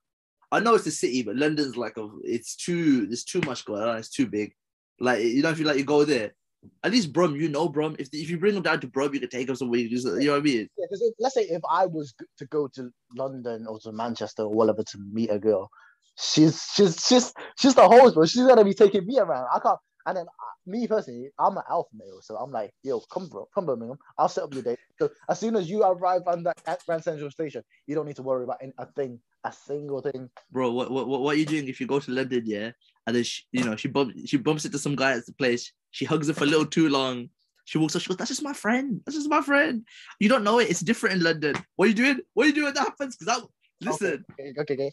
I know it's a city, but London's like a. It's too. There's too much going on. It's too big. Like you know, if you like, you go there. At least Brum, you know Brum. If if you bring them down to Brum, you can take them somewhere. You, just, you know what I mean? Yeah, because let's say if I was to go to London or to Manchester or whatever to meet a girl, she's she's she's she's the host, bro. She's gonna be taking me around. I can't And then uh, me personally, I'm an alpha male, so I'm like, yo, come bro, come Birmingham. I'll set up your date. So as soon as you arrive on that at Grand Central Station, you don't need to worry about any, a thing, a single thing. bro. What what what what are you doing if you go to London? Yeah, and then she, you know she bumps she bumps into some guy at the place. She hugs him for a little too long. She walks up. She goes, "That's just my friend. That's just my friend." You don't know it. It's different in London. What are you doing? What are you doing? That happens because that. Listen, Okay, okay, okay.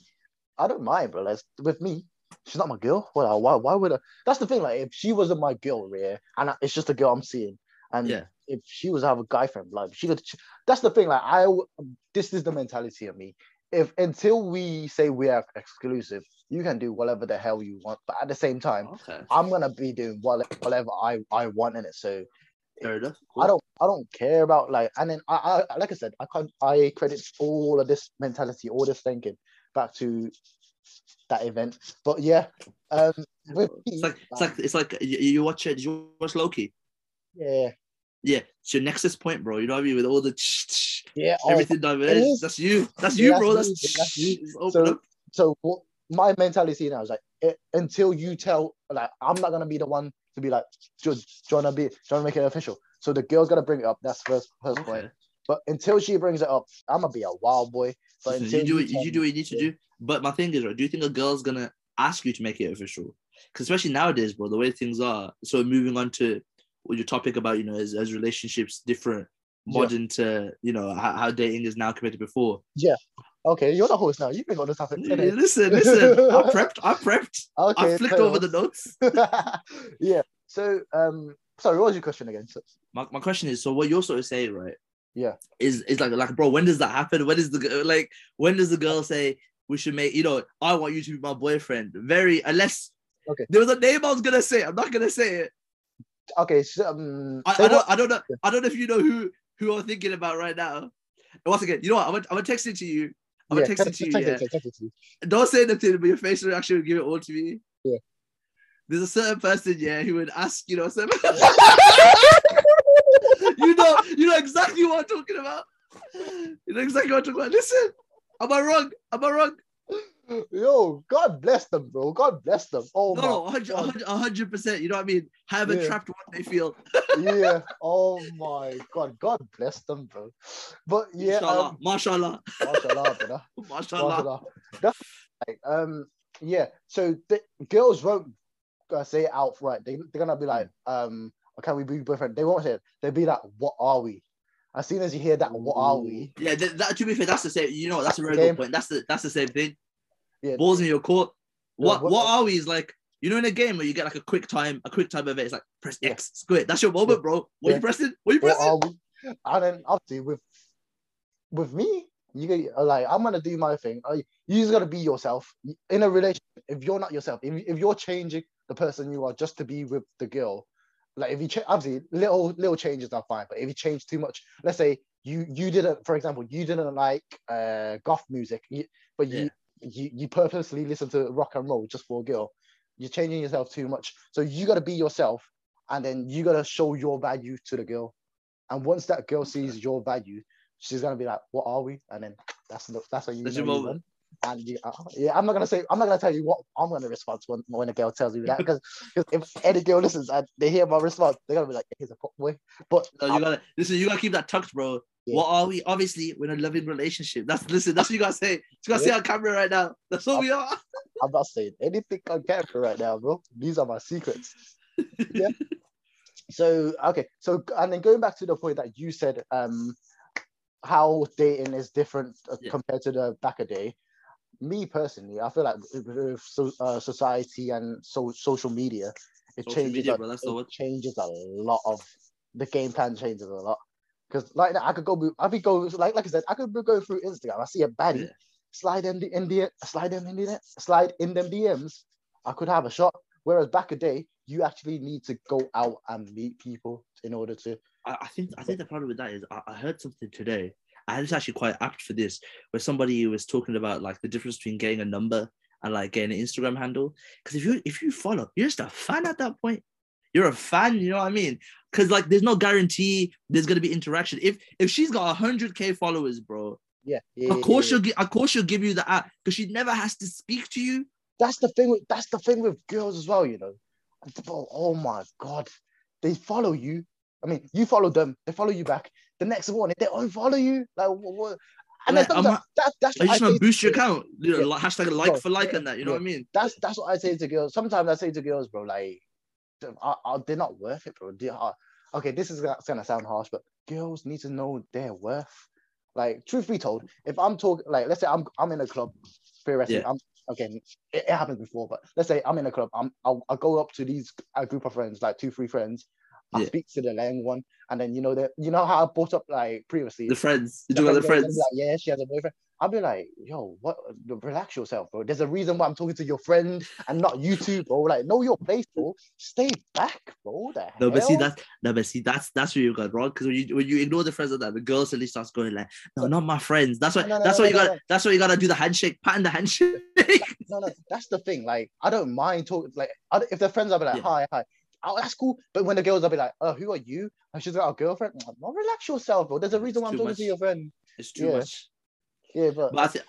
I don't mind, bro. Like with me, she's not my girl. Well, why, why would I? That's the thing. Like, if she wasn't my girl, yeah, and I- it's just a girl I'm seeing, and Yeah. if she was have a guy friend, like she could. That's the thing. Like, I, this is the mentality of me. If until we say we are exclusive, you can do whatever the hell you want. But at the same time, okay, I'm gonna be doing what- whatever I I want in it. So enough. I don't I don't care about like and then I, I like I said I can't I credit all of this mentality all this thinking back to that event but yeah um It's like it's like it's like you, you watch it. Did you watch Loki? yeah Yeah, it's your Nexus point, bro. You know what I mean? With all the yeah oh, everything is. That's you. That's you, that's bro. That's, that's. Just open So- so what my mentality now is like it, until you tell like I'm not gonna be the one to be like do, do you wanna be do you wanna make it official so the girl's gonna bring it up that's first first point but until she brings it up I'm gonna be a wild boy but until you do it. tell You do what you need to do. But my thing is, right, do you think a girl's gonna ask you to make it official? Because especially nowadays, bro, the way things are. So moving on to what your topic about, you know, as, as relationships different, Yeah. modern to you know how, how dating is now compared to before. Yeah. Okay you're the host now you bring on the topic Yeah, listen, listen. I prepped. I prepped. okay I flicked over the notes. yeah. So, um, sorry, what was your question again? So, My, my question is, so what you're sort of saying, right? Yeah. Is is like like bro, when does that happen? When is the like when does the girl say we should make you know I want you to be my boyfriend? Very unless Okay. there was a name I was gonna say. I'm not gonna say it. Okay, so, um, I, I don't I don't know I don't know if you know who who I'm thinking about right now. And once again, you know what? I'm gonna, I'm gonna text it to you. I'm yeah, gonna text it to you. text yeah. it, text it to you. Don't say anything, but your facial reaction will give it all to me. Yeah. There's a certain person, yeah, who would ask, you know, some... you know, you know exactly what I'm talking about. You know exactly what I'm talking about. Listen, am I wrong? Am I wrong? Yo, God bless them, bro. God bless them. Oh No, my, no, 100 God. 100 100 percent. You know what I mean? However Yeah. trapped what they feel. yeah. Oh my God. God bless them, bro. But yeah, Mashallah, um, mashallah, mashallah, brother. mashallah. Mashallah. That's like, um, yeah. So the girls won't uh, say it outright. They they're gonna be like, um, can we be boyfriend? They won't say it. They'll be like, what are we? As soon as you hear that, what are we? Yeah, that, that to be fair, that's the same. You know, that's a very good point. That's the that's the same thing. Yeah. balls in your court. Yeah, What what- what are we? Is like you know in a game where you get like a quick time, a quick time event. It's like press Yeah. X, square. That's your moment, bro. What Yeah. you pressing? What you pressing? are we? And then obviously with with me, you get like I'm gonna do my thing. You just gotta be yourself in a relationship. If you're not yourself, if, if you're changing the person you are just to be with the girl, like if you change, obviously little little changes are fine. But if you change too much, let's say you you didn't, for example, you didn't like uh goth music, you, but you you you purposely listen to rock and roll just for a girl. You're changing yourself too much. So you gotta be yourself, and then you gotta show your value to the girl. And once that girl sees your value, she's gonna be like, "What are we?" And then that's the, that's what you That's your you moment. And you, uh, yeah, I'm not gonna say I'm not gonna tell you what I'm gonna respond when, when a girl tells me that because if any girl listens and they hear my response, they're gonna be like, "Here's a pop boy." But No, you I'm- gotta listen. You gotta keep that tucked, bro. Yeah. What are we? Obviously, we're in a loving relationship. That's listen. That's what you gotta say. You gotta say Yeah. on camera right now. That's what we are. I'm not saying anything on camera right now, bro. These are my secrets. Yeah. so okay, so and then going back to the point that you said, um, how dating is different uh, Yeah. compared to the back a day. Me personally, I feel like with, uh, society and so social media, it Social changes. media, a, bro, it changes a lot of the game plan changes a lot. Because like that, I could go, I could go like like I said, I could be going through Instagram. I see a baddie, slide in the in the slide them in the slide in them DMs. I could have a shot. Whereas back a day, you actually need to go out and meet people in order to. I, I think I think the problem with that is I, I heard something today. I was actually quite apt for this, where somebody was talking about like the difference between getting a number and like getting an Instagram handle. Because if you if you follow, you're just a fan at that point. You're a fan, you know what I mean? Because like there's no guarantee there's gonna be interaction. If if she's got hundred k followers, bro, Yeah, yeah. of course yeah, she'll give of course she'll give you the app because she never has to speak to you. That's the thing. With, that's the thing with girls as well. You know, oh my god, they follow you. I mean, you follow them, they follow you back. The next one, they unfollow you, like what? what and Like, that, that, that's what I just gonna say boost your account? You know, like, hashtag like Bro, for like and that. You know what I mean? That's that's what I say to girls. Sometimes I say to girls, bro, like, I, I, they're not worth it, bro. Are, okay, this is gonna, sound harsh, but girls need to know their worth. Like, truth be told, if I'm talking, like, let's say I'm I'm in a club, theoretically, Yeah. I'm okay. It, it happens before, but let's say I'm in a club. I'm I'll, I'll go up to these a group of friends, like two, three friends. I Yeah. speak to the young one, and then you know that you know how I brought up like previously. The friends. You the about the friends friends. Like, yeah, she has a boyfriend. I'll be like, yo, what? Relax yourself, bro. There's a reason why I'm talking to your friend and not you two, bro. Like, know your place, bro. Stay back, bro. The No, but see that's no, but see that's that's where you got wrong. Because when you when you ignore the friends like that, the girl suddenly starts going like, no, not my friends. That's why No, no, that's no, why you got that's why you gotta do the handshake, patting the handshake. no, no, that's the thing. Like, I don't mind talking. Like, if they're friends, I'll be like, Yeah. hi, hi. Oh, that's cool. But when the girls, I'll be like, oh, who are you? And she's got a girlfriend. I'm like, well, relax yourself, bro. There's a reason why I'm talking much. to your friend. it's too Yeah. much. Yeah, but, But I think,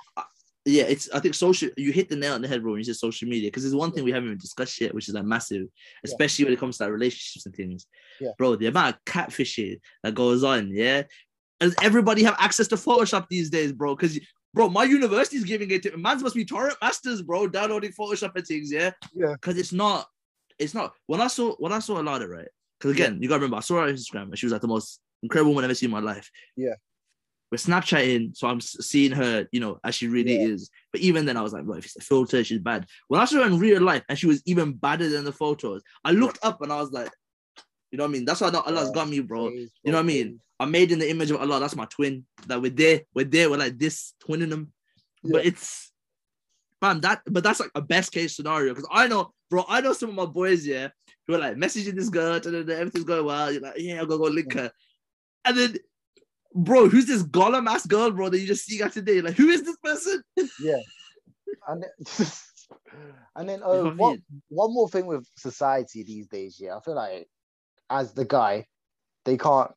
yeah, it's I think social. You hit the nail on the head, bro. When you said social media, because there's one thing we haven't even discussed yet, which is like massive, especially when it comes to like relationships and things. Yeah. Bro, the amount of catfishing that goes on, yeah. Does everybody have access to Photoshop these days, bro? Because bro, my university is giving it to man's must be torrent masters, bro, downloading Photoshop and things, yeah. Yeah. Because it's not, it's not. When I saw when I saw Alana, right? Because again, you gotta remember, I saw her on Instagram and she was like the most incredible woman I've ever seen in my life. Yeah. We're Snapchatting, so I'm seeing her, you know, as she really Yeah. is. But even then, I was like, well, if it's a filter, she's bad. When I saw her in real life and she was even badder than the photos, I looked up and I was like, you know what I mean? That's why Allah's got me, bro. You know what I mean? I'm made in the image of Allah. That's my twin. That we're there, we're there, we're like this, twinning them. But it's fam, that but that's like a best case scenario. Because I know, bro, I know some of my boys, yeah, who are like messaging this girl, everything's going well. You're like, yeah, I'll go go link her. And then, bro, who's this Gollum ass girl, bro, that you just see out today? Like, who is this person? Yeah. And then, and then uh, one, one more thing with society these days, yeah, I feel like as the guy, they can't.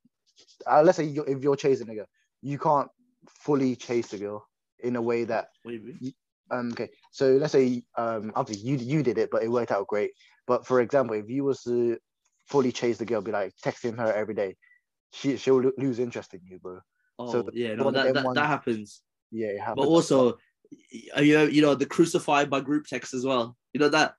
Uh, let's say you if you're chasing a girl, you can't fully chase a girl in a way that um okay. So let's say um obviously you you did it, but it worked out great. But for example, if you was to fully chase the girl, be like texting her every day, she she'll lose interest in you, bro. Oh, So yeah, no, that, that, ones- that happens. Yeah, it happens. But also, you know, you know, the crucified by group text as well. You know that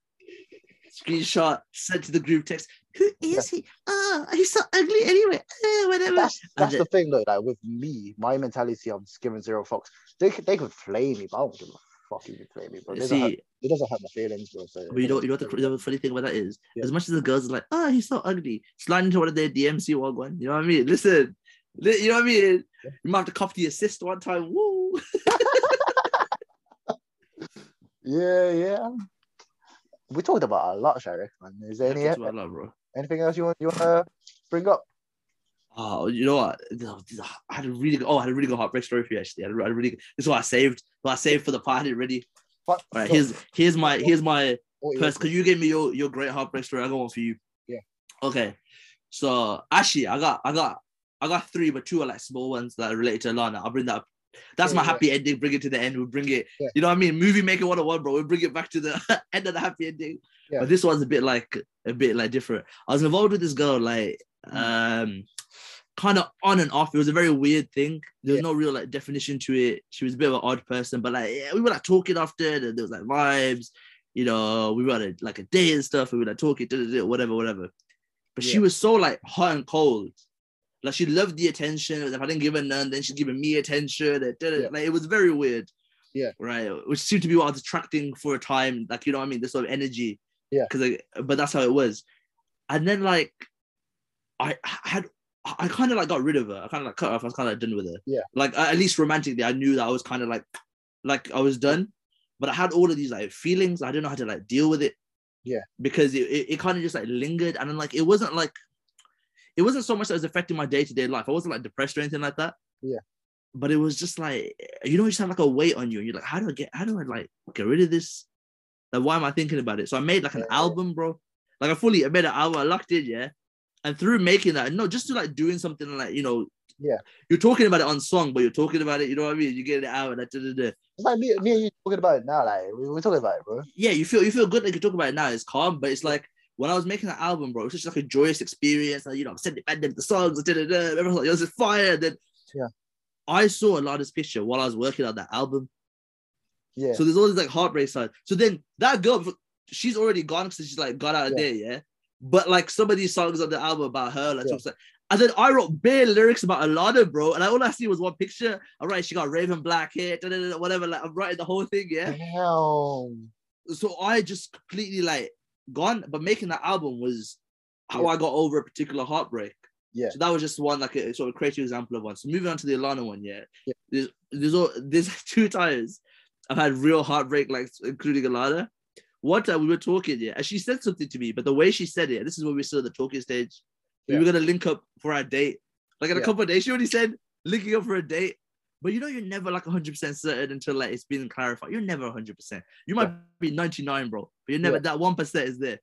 screenshot sent to the group text. Who is he? Oh, he's so ugly anyway. Eh, whatever. that's that's the thing though. Like with me, my mentality, I'm just giving zero fucks. They could they could flay me, but I don't give a fuck if you me, bro. It doesn't, hurt, See, it doesn't hurt my feelings, bro. So but you know, you know what the, the funny thing about that is, Yeah. as much as the girls are like, oh, he's so ugly, slide into one of their want one. You know what I mean? Listen, li- you know what I mean? You might have to copy the assist one time. Woo! yeah, yeah. We talked about a lot, Sharif. Man, is there any what I bro. anything else you want you want to bring up? Oh, you know what? I had a really good, oh, I had a really good heartbreak story for you actually. I had a, I had a really, good, this is what I saved. What I saved for the party ready. What? All right, here's here's my here's my first because you gave me your your great heartbreak story. I got one for you. Yeah. Okay. So actually, I got I got I got three, but two are like small ones that are related to Lana. I'll bring that up. That's Yeah, my yeah. happy ending. Bring it to the end. We'll bring it. Yeah. You know what I mean? Movie maker 101, bro. We'll bring it back to the end of the happy ending. Yeah. But this one's a bit like a bit like different. I was involved with this girl, like. Um kind of on and off. It was a very weird thing. There was Yeah. no real like definition to it. She was a bit of an odd person, but like yeah, we were like talking after, and there was like vibes. You know, we were a, like a day and stuff, we were like talking, da, da, da, whatever, whatever. But she was so like hot and cold. Like she loved the attention. If I didn't give her none, then she'd give me attention. Yeah. Like it was very weird. Yeah. Right. Which seemed to be what I was attracting for a time. Like, you know what I mean? This sort of energy. Yeah. Cause like, but that's how it was. And then like I had I kind of like got rid of her. I kind of like cut off. I was kind of like done with her. Yeah. Like at least romantically, I knew that I was kind of like like I was done. But I had all of these like feelings. I didn't know how to like deal with it. Yeah. Because it, it, it kind of just like lingered. And then like it wasn't like it wasn't so much that it was affecting my day-to-day life. I wasn't like depressed or anything like that. Yeah. But it was just like, you know, you just have like a weight on you. And you're like, how do I get how do I like get rid of this? Like, why am I thinking about it? So I made like an Yeah. album, bro. Like I fully I made an album, I locked in, yeah. And through making that, no, just to like doing something like, you know, Yeah. you're talking about it on song, but you're talking about it, you know what I mean? You get it out and that, da, da, da. It's like me, me and you talking about it now. Like we, we're talking about it, bro. yeah, you feel you feel good like you talk about it now. It's calm, but it's like when I was making that album, bro, it was just like a joyous experience. And, you know, I'm sending them the songs, da, da, da, everyone was like, it was fire. Then Yeah. I saw a lot of this picture while I was working on that album. Yeah. So there's all these like heartbreak sides. So then that girl, she's already gone because she's like got out of Yeah. there, yeah. But like some of these songs on the album about her, like Yeah. and then I wrote bare lyrics about Alana, bro. And I, all I see was one picture. All right, she got raven black hair, da, da, da, da, whatever. Like I'm writing the whole thing, yeah. Damn. So I just completely like gone. But making that album was how Yeah. I got over a particular heartbreak. Yeah. So that was just one like a sort of creative example of one. So moving on to the Alana one, yeah. Yeah. There's there's all there's two times I've had real heartbreak, like including Alana. One time we were talking, yeah, and she said something to me, but the way she said it, this is when we were still at the talking stage. We were gonna link up for our date. Like in a Yeah. couple of days, she already said linking up for a date. But you know, you're never like 100% certain until like it's been clarified. You're never 100%. You might be 99, bro, but you're never Yeah. that 1% is there.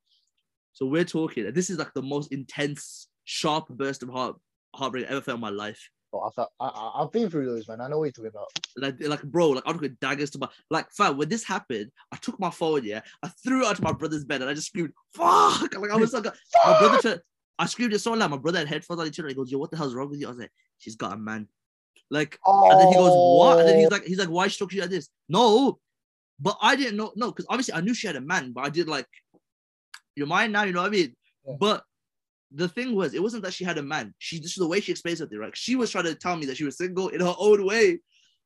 So we're talking, and this is like the most intense, sharp burst of heart heartbreak I ever felt in my life. Oh, I thought I, I've been through those, man. I know what you're talking about. Like, like, bro, like I'm took daggers to my like fam. When this happened, I took my phone, yeah, I threw it onto my brother's bed and I just screamed, fuck! Like I was like, my brother turned, I screamed it so loud. My brother had headphones on each other. He goes, Yo, what the hell's wrong with you? I was like, She's got a man. Like, Oh, and then he goes, What? And then he's oh. like, he's like, why she you like this? No, but I didn't know, no, because obviously I knew she had a man, but I did like you're mine now, you know what I mean? Yeah. But the thing was, it wasn't that she had a man. She just the way she explains something, right? She was trying to tell me that she was single in her own way.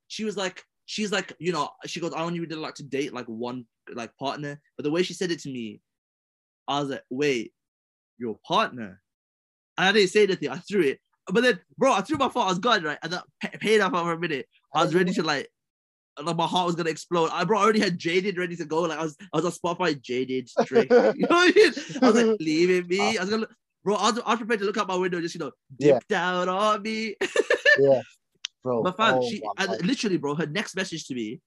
She was like, she's like, you know, she goes, I only really like to date like one like partner. But the way she said it to me, I was like, wait, your partner? And I didn't say anything. I threw it. But then, bro, I threw my phone. I was gone, right? And that pa- paid off for a minute. I was ready to like, like my heart was gonna explode. I bro, I already had Jaded ready to go. Like I was, I was on Spotify, Jaded, Drake. you know what I mean? I was like, leaving me. I was gonna, bro. I was, I was prepared to look out my window, just you know, Yeah. dip down on me. yeah, bro. But fam, oh she and literally, bro, her next message to me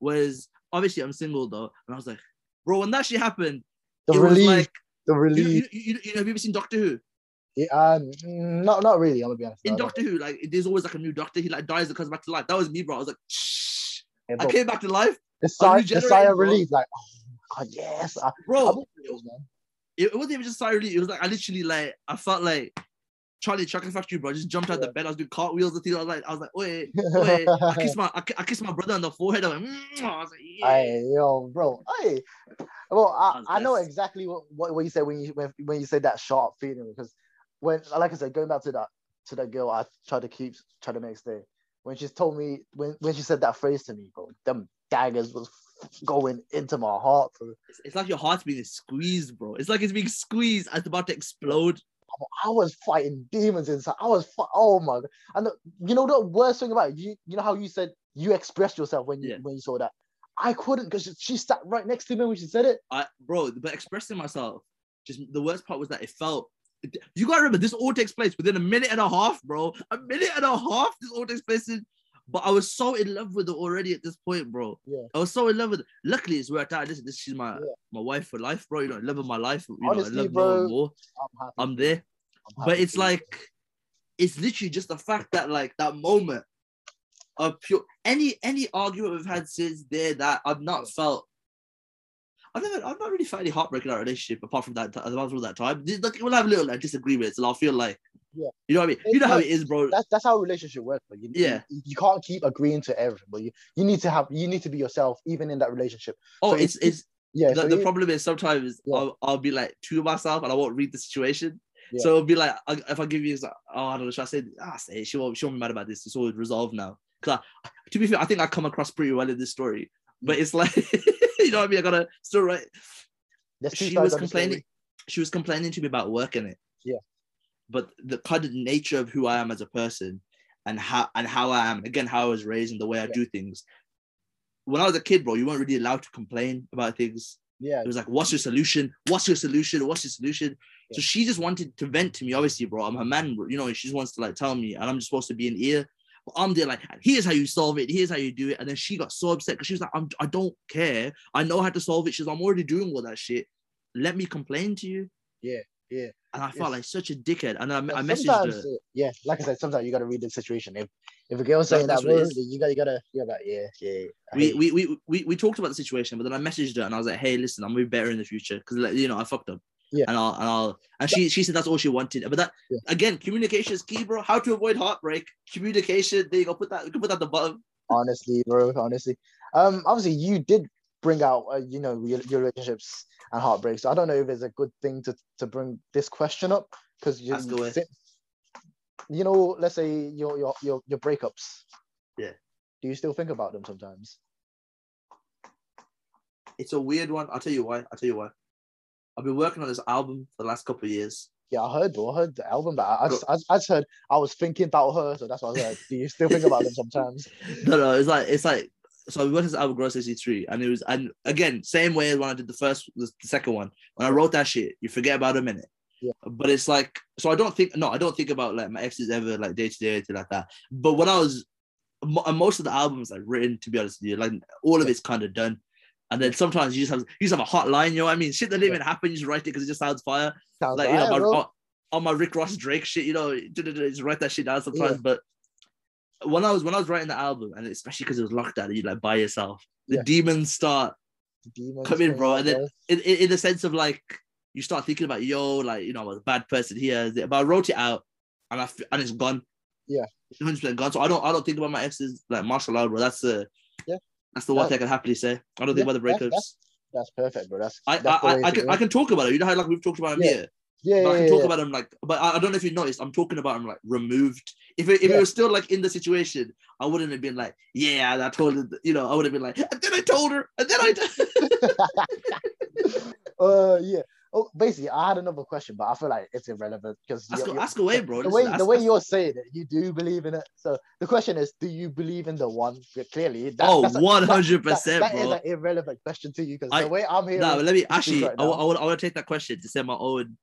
was obviously I'm single though, and I was like, bro, when that shit happened, the it was relief, like, the relief. you, you, you know, have you ever seen Doctor Who? Yeah, um, not not really. I'm gonna be honest. In no, no. Doctor Who, like there's always like a new Doctor. He like dies and comes back to life. That was me, bro. I was like, shh. Yeah, I came back to life, the sigh, the sigh of relief, like, oh god, yes. I, bro. been through those, man. It, wasn't even just sorry. It was like I literally like I felt like Charlie Chocolate Factory, bro. I just jumped out the bed. I was doing cartwheels and things. I was like, I was like, wait, wait. I kissed my, I, I kissed my brother on the forehead. I went, "Mwah." Mm, I was like, yeah. Hey, yo, bro. Hey, well, I, I know exactly what, what, what you said when you when, when you said that sharp feeling because when, like I said, going back to that to that girl, I tried to keep try to make stay. When she told me when when she said that phrase to me, bro, them daggers was going into my heart, bro. It's, it's like your heart's being squeezed, bro. It's like it's being squeezed. It's about to explode. I was fighting demons inside. I was, fi- oh my god! And the, you know the worst thing about it, you, you know how you said you expressed yourself when you Yeah. when you saw that. I couldn't because she, she sat right next to me when she said it. I, bro, but expressing myself, just the worst part was that it felt. You gotta remember, this all takes place within a minute and a half, bro. A minute and a half. This all takes place in. But I was so in love with her already at this point, bro. Yeah. I was so in love with her. Luckily, it's worked out. This, this she's my Yeah. my wife for life, bro. You know, love of my life. You know, Honestly, I love bro, more more. I'm happy. I'm there. I'm but it's like it's literally just the fact that like that moment of pure any any argument we've had since there that I've not felt I've never I've not really felt any heartbreak in our relationship apart from that apart from that time. Like, we'll have little like, disagreements and I'll feel like Yeah. you know what I mean? You know how it is, bro. that's that's how a relationship works. But you, Yeah. you, you can't keep agreeing to everything. But you, you need to have you need to be yourself even in that relationship. Oh, so it's it's- it's Yeah. the, so the you- problem is sometimes Yeah. I'll, I'll be like to myself and I won't read the situation. Yeah. So it'll be like I- if I give you, like, oh, I don't know, should I say, ah, say it. she won't, she won't be mad about this. It's all resolved now. Cause I, to be fair, I think I come across pretty well in this story, but it's like, you know what I mean? I gotta still write. She was of the story. complaining. She was complaining to me about work in it. Yeah. But the kind of nature of who I am as a person, and how and how I am again, how I was raised and the way I Yeah. do things. When I was a kid, bro, you weren't really allowed to complain about things. Yeah. It was like, what's your solution? What's your solution? What's your solution? So she just wanted to vent to me, obviously, bro. I'm her man, bro. You know, she just wants to like tell me, and I'm just supposed to be an ear. But I'm there, like, here's how you solve it. Here's how you do it. And then she got so upset because she was like, I'm, I don't care. I know how to solve it. She's, I'm already doing all that shit. Let me complain to you. Yeah, yeah. And I felt Yes. like such a dickhead. And I, I messaged her. yeah, like I said, sometimes you gotta read the situation. If if a girl's saying that that's what it word, you gotta you gotta yeah, like, yeah, yeah. We, we, we, we, we talked about the situation, but then I messaged her and I was like, hey, listen, I'm gonna be better in the future because, like, you know, I fucked up. Yeah. And I'll and I'll and she she said that's all she wanted. But that Yeah. again, communication is key, bro. How to avoid heartbreak? Communication. There you go. Put that. You can put that at the bottom. honestly, bro. Honestly, um, obviously you did bring out, uh, you know, your, your relationships and heartbreaks. So I don't know if it's a good thing to to bring this question up because you, Ask away. si- you know, let's say your your your your breakups. Yeah. Do you still think about them sometimes? It's a weird one. I'll tell you why. I'll tell you why. I've been working on this album for the last couple of years. Yeah, I heard, bro. I heard the album, but I, I, just, I, I just heard I was thinking about her, so that's what I said. Do you still think about them sometimes? No, no, it's like it's like so we went to this album Gross 63 and it was and again, same way as when I did the first the second one. When I wrote that shit, you forget about a minute. Yeah. But it's like so I don't think no, I don't think about like my exes ever like day to day or anything like that. But when I was most of the albums like written, to be honest with you, like all of it's kind of done. And then sometimes you just have you just have a hot line, you know what I mean? Shit that didn't even happen, you just write it because it just sounds fire. Sounds like you know, my, on, on my Rick Ross Drake shit, you know, just write that shit down sometimes. But when I was when I was writing the album, and especially because it was locked down, you like by yourself, the Yeah. demons start Demons in, coming bro, and then- in, in, in the sense of like you start thinking about yo, like you know, I'm a bad person here. But I wrote it out, and I and it's gone. Yeah. 100% gone. So I don't I don't think about my exes like martial art, bro. That's the Yeah. That's the one thing I can happily say. I don't Yeah, think about the breakups. that's- That's perfect, bro. That's I, that's I, I, I can. I can talk about it. You know how like we've talked about him Yeah. here. Yeah, But I can talk about him like, but I, I don't know if you noticed. I'm talking about him like removed. If it, if it was still like in the situation, I wouldn't have been like, yeah, I told her. You know, I would have been like, and then I told her, and then I. uh, yeah. Oh, basically, I had another question, but I feel like it's irrelevant because ask, ask away, bro. the way ask- the way ask- you're saying it, you do believe in it. So the question is, do you believe in the one? Clearly, that, oh, that's that- hundred that- percent, that is an irrelevant question to you because the way I'm here. No, but let me actually. right I, I, want, I want to take that question to say my own.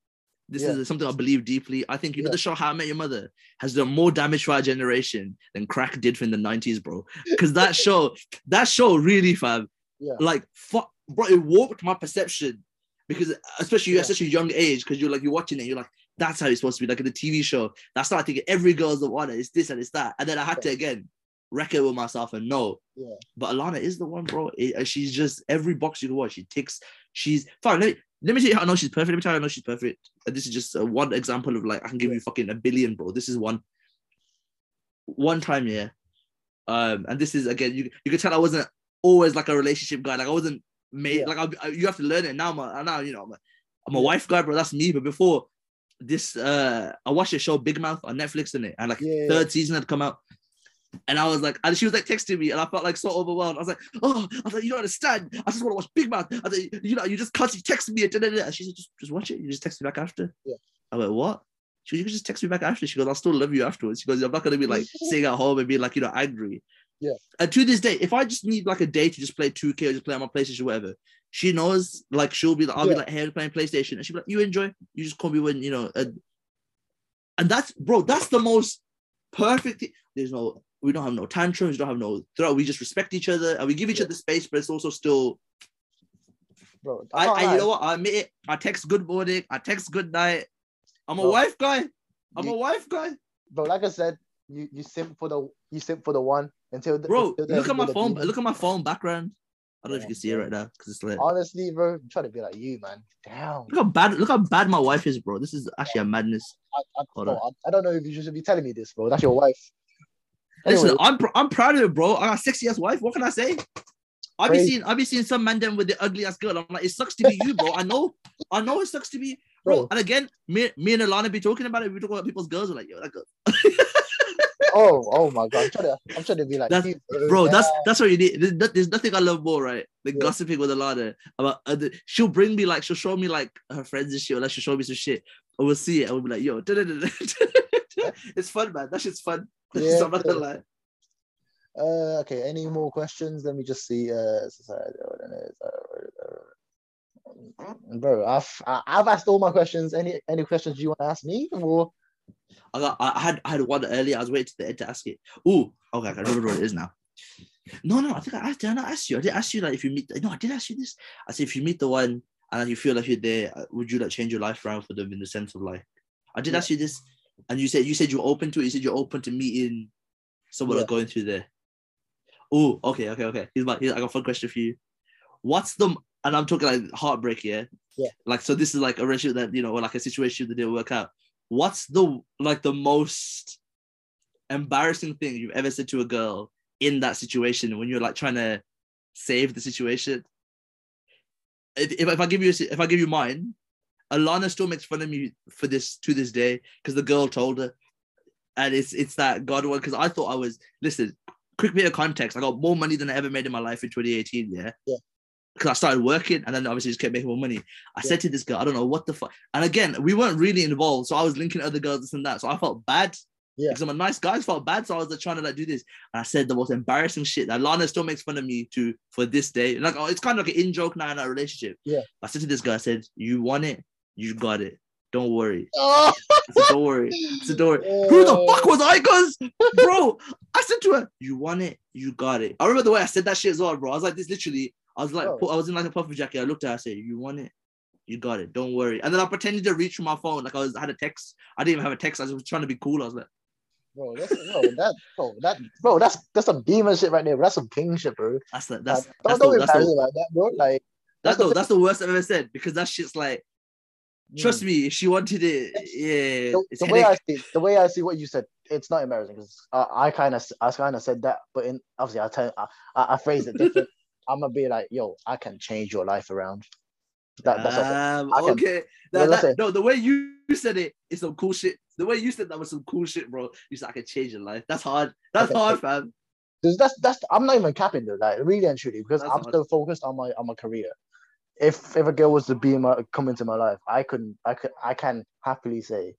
This Yeah. is something I believe deeply. I think you know the show How I Met Your Mother has done more damage for our generation than crack did in the nineties, bro. Because that show, that show really, fam, Yeah. like fuck, bro, it warped my perception. Because especially Yeah. at such a young age, because you're like you're watching it, you're like, that's how it's supposed to be. Like in the TV show, that's not thinking every girl's the one. It's this and it's that, and then I had to again reckon with myself and know. Yeah. But Alana is the one, bro. It- uh, she's just every box you can watch. She ticks. She's fine. Let me let me tell you how I know she's perfect. Let me tell you how I know she's perfect. And this is just uh, one example of like I can give you fucking a billion, bro. This is one. One time, yeah. Um, and this is again, you you can tell I wasn't always like a relationship guy. Like I wasn't made. Yeah. Like I, you have to learn it now. I'm a, now you know I'm a, I'm a wife guy, bro. That's me. But before this, uh, I watched a show Big Mouth on Netflix, in it, and like Yeah. third season had come out. And I was like, and she was like texting me, and I felt like so overwhelmed. I was like, oh, I was like, you don't understand. I just want to watch Big Mouth. I was like, you know, you just can't. constantly text me. And, and she said, just, just watch it. You just text me back after. Yeah. I went, what? She goes, you can just text me back after. She goes, I'll still love you afterwards. She goes, I'm not gonna be like sitting at home and being like, you know, angry. Yeah. And to this day, if I just need like a day to just play 2K or just play on my PlayStation or whatever, she knows like she'll be like, I'll be like, hey, I'm playing PlayStation. And she'll be like, you enjoy. You just call me when, you know, and, and that's bro, that's the most perfect thing. There's no we don't have no tantrums, we don't have no throw. We just respect each other and we give each Yeah. other space, but it's also still bro. I, I you know what? I admit it. I text good morning, I text good night. I'm a wife guy. I'm You- a wife guy. bro. Like I said, you you simp for the you simp for the one until the, Bro, until look at my phone. Look at my phone background. I don't know if you can see it right now because it's lit. Honestly, bro, I'm trying to be like you, man. Damn. Look how bad look how bad my wife is, bro. This is actually a madness. I, I, bro, I, I don't know if you should be telling me this, bro. That's your wife. Listen, Anyway, I'm I'm proud of it, bro. I got a sexy ass wife. What can I say? I be Crazy. seeing I be seeing some man them with the ugly ass girl. I'm like, it sucks to be you, bro. I know, I know it sucks to be, bro. Bro. And again, me, me and Alana be talking about it. We talk about people's girls. We're like, yo, that girl. oh, oh my god, I'm trying to, I'm trying to be like That's- bro. Yeah. That's that's what you need. There's, there's nothing I love more, right? The Yeah. gossiping with Alana about. Other, she'll bring me like she'll show me like her friends and shit. Or like she'll show me some shit, and we'll see it, and we'll be like, yo, it's fun, man. That shit's fun. Yeah, gonna. Uh, okay. Any more questions? Let me just see. Uh, society, is. Uh, uh, bro, I've I- I've asked all my questions. Any any questions you want to ask me? Or I got I had I had one earlier. I was waiting to the end to ask it. Oh, okay, I remember what it is now. No, no, I think I asked. Did I not ask you? I did ask you like if you meet. No, I did ask you this. I said if you meet the one and you feel like you're there, uh, would you like change your life around for them in the sense of like? I did ask you this, and you said you said you're open to it. You said you're open to meeting someone Yeah. going through there. Oh, okay, okay, okay. Here's my. Here's, I got a fun question for you. What's the and I'm talking like heartbreak, yeah. Yeah. Like so, this is like a relationship that you know, or like a situation that didn't work out. What's the like the most embarrassing thing you've ever said to a girl in that situation when you're like trying to save the situation? If, if, if I give you a, if I give you mine, Alana still makes fun of me for this to this day because the girl told her, and it's it's that God one because I thought I was listen. Quick bit of context: I got more money than I ever made in my life in 2018. Yeah, Yeah. Because I started working and then obviously just kept making more money. I Yeah. said to this girl, I don't know what the fuck. And again, we weren't really involved, so I was linking other girls this and that. So I felt bad. Yeah. Because I'm a nice guy, I felt bad. So I was like trying to like do this. And I said the most embarrassing shit that Lana still makes fun of me to for this day. Like oh, it's kind of like an in joke now in our relationship. Yeah. I said to this guy, I said, You want it, you got it. Don't worry. Oh, said, Don't worry. I said, Don't worry. Who the fuck was I? Cause bro, I said to her, You want it, you got it. I remember the way I said that shit as well, bro. I was like, this literally, I was like, Bro. I was in like a puffer jacket. I looked at her, I said, You want it? You got it. Don't worry. And then I pretended to reach for my phone. Like I was I had a text. I didn't even have a text. I was trying to be cool. I was like, bro, that's, bro, that, bro, that, bro, that's that's some demon shit right there. Bro. That's some king shit, bro. that's the that's Like, that's don't the, don't that's the, like that, bro. Like, that's the the, that's the worst I've ever said because that shit's like, trust mm. me, if she wanted it, yeah. the, the way I see the way I see what you said, it's not embarrassing because I kind of I kind of said that, but in obviously I tell I, I, I phrased it different. I'm gonna be like, yo, I can change your life around. That, that's okay. Um, can- okay. Yeah, That- that- no, the way you said it is some cool shit. The way you said that was some cool shit, bro. You said I can change your life. That's hard. That's Okay. hard, fam. that's that's I'm not even capping though, like really and truly, because That's I'm still focused on my on my career. If if a girl was to be in my come into my life, I couldn't I could I can happily say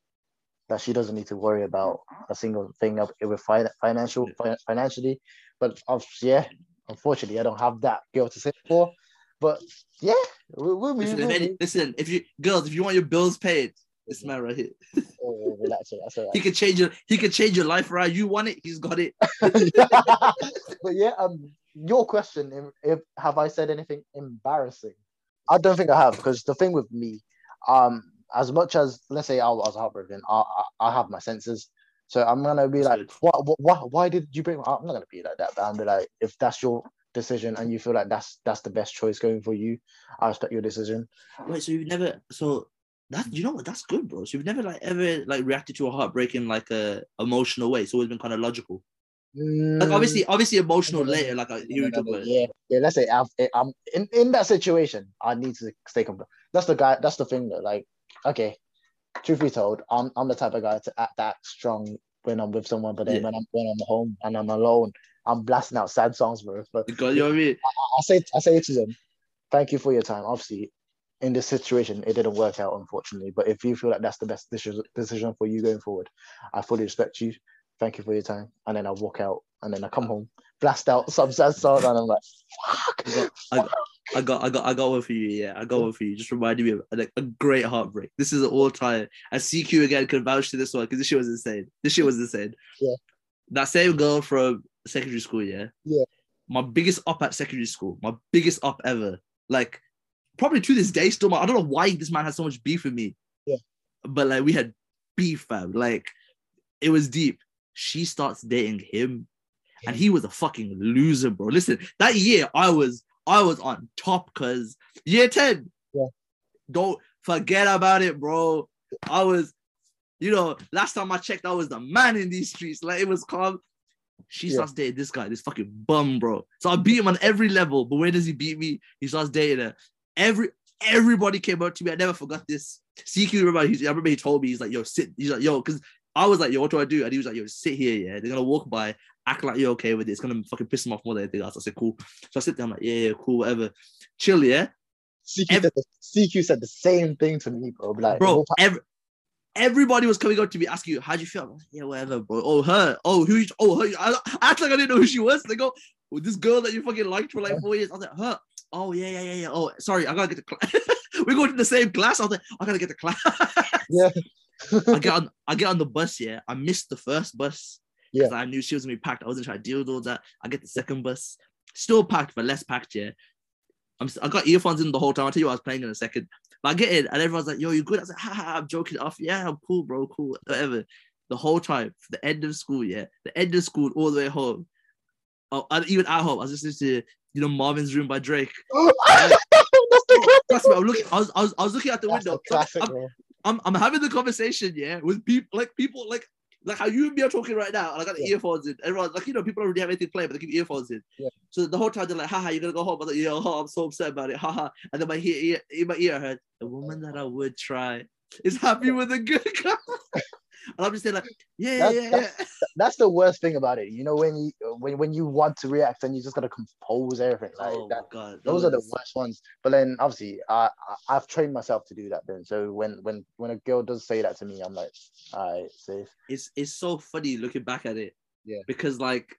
that she doesn't need to worry about a single thing of with fi- financial fi- financially. But of yeah, unfortunately, I don't have that girl to say for. But yeah, we'll, we'll, Listen, we'll, if any, listen, if you girls, if you want your bills paid, this man right here. we'll relax it. That's all He could change your he can change your life right. You want it, he's got it. but yeah, um, your question, if, if have I said anything embarrassing? I don't think I have because the thing with me, um, as much as let's say I was heartbroken, I I, I have my senses, so I'm gonna be like, what, what, what, why did you bring? I'm not gonna be like that, but I'm be like, if that's your decision and you feel like that's that's the best choice going for you, I respect your decision. Wait, so you've never so that you know what? That's good, bro. So you've never like ever like reacted to a heartbreak in like a emotional way. It's always been kind of logical. Like Mm, obviously, obviously emotional no, later. Like I no, hear you no, talk no, yeah, yeah. Let's say I've, I'm in, in that situation. I need to stay calm. That's the guy. That's the thing. Though. Like, okay, truth be told, I'm I'm the type of guy to act that strong when I'm with someone, but then Yeah. when I'm when I'm home and I'm alone, I'm blasting out sad songs, bro. But got- you know what I mean? I say I say to them, thank you for your time. Obviously, in this situation, it didn't work out, unfortunately. But if you feel like that's the best decision decision for you going forward, I fully respect you. Thank you for your time. And then I walk out, and then I come home, blast out some sad song, and I'm like, fuck. I got, I got, I got, I got one for you. Yeah, I got one for you. Just reminded me of like a great heartbreak. This is an all time. And CQ again can vouch to this one because this shit was insane. This shit was insane. Yeah. That same girl from secondary school. Yeah. Yeah. My biggest up at secondary school. My biggest up ever. Like, probably to this day still. I don't know why this man has so much beef with me. Yeah. But like we had beef, fam. Like, it was deep. She starts dating him and he was a fucking loser, bro. Listen, that year I was I was on top because year 10. Yeah. Don't forget about it, bro. I was, you know, last time I checked, I was the man in these streets. Like it was calm. She Yeah. starts dating this guy, this fucking bum, bro. So I beat him on every level. But where does he beat me? He starts dating her. Every everybody came up to me. I never forgot this. CQ remember, he, I remember he told me, he's like, yo, sit. He's like, yo, because I was like, yo, what do I do? And he was like, yo, sit here, yeah. They're gonna walk by, act like you're okay with it. It's gonna fucking piss them off more than anything else. I said, cool. So I sit there, I'm like, yeah, yeah, cool, whatever. Chill, yeah. CQ, Ev- said the, CQ said the same thing to me, bro. Like, Bro, every, everybody was coming up to me asking you, how'd you feel? I'm like, yeah, whatever, bro. Oh, her. Oh, who? Oh, her. I, I act like I didn't know who she was. They go, well, this girl that you fucking liked for like four years. I was like, her. Oh, yeah, yeah, yeah, yeah. Oh, sorry, I gotta get to class. we go to the same class. I was like, I gotta get to class. yeah, I get on, I get on the bus. Yeah, I missed the first bus Yeah. because I knew she was gonna be packed. I wasn't trying to deal with all that. I get the second bus, still packed, but less packed. Yeah, I'm. I got earphones in the whole time. I'll tell you what I was playing in a second. But I get in, and everyone's like, "Yo, you good?" I was like, "Ha ha, I'm joking off. Yeah, I'm cool, bro. Cool, whatever." The whole time, the end of school, yeah, the end of school, all the way home. Oh, and even at home, I was listening to you know Marvin's Room by Drake. that's the. trust me, I'm looking. I was, I was, I was looking out the That's window. a classic, I'm. I'm, I'm having the conversation, yeah, with people like people like like how you and me are talking right now. And I got the Yeah. earphones in. Everyone's like, you know, people don't really have anything playing, but they keep earphones in. Yeah. So the whole time they're like, haha, you're gonna go home. I'm like, yo, I'm so upset about it. Haha. And then my ear, ear in my ear I heard, the woman that I would try is happy with a good guy. And I'm just saying like, yeah, That's- yeah, yeah. That's the worst thing about it. You know, when you when when you want to react and you just gotta compose everything. Like oh that, god. those are the worst ones. But then obviously, I, I I've trained myself to do that. Then, so when when when a girl does say that to me, I'm like, all right, safe. it's it's so funny looking back at it. Yeah. Because like,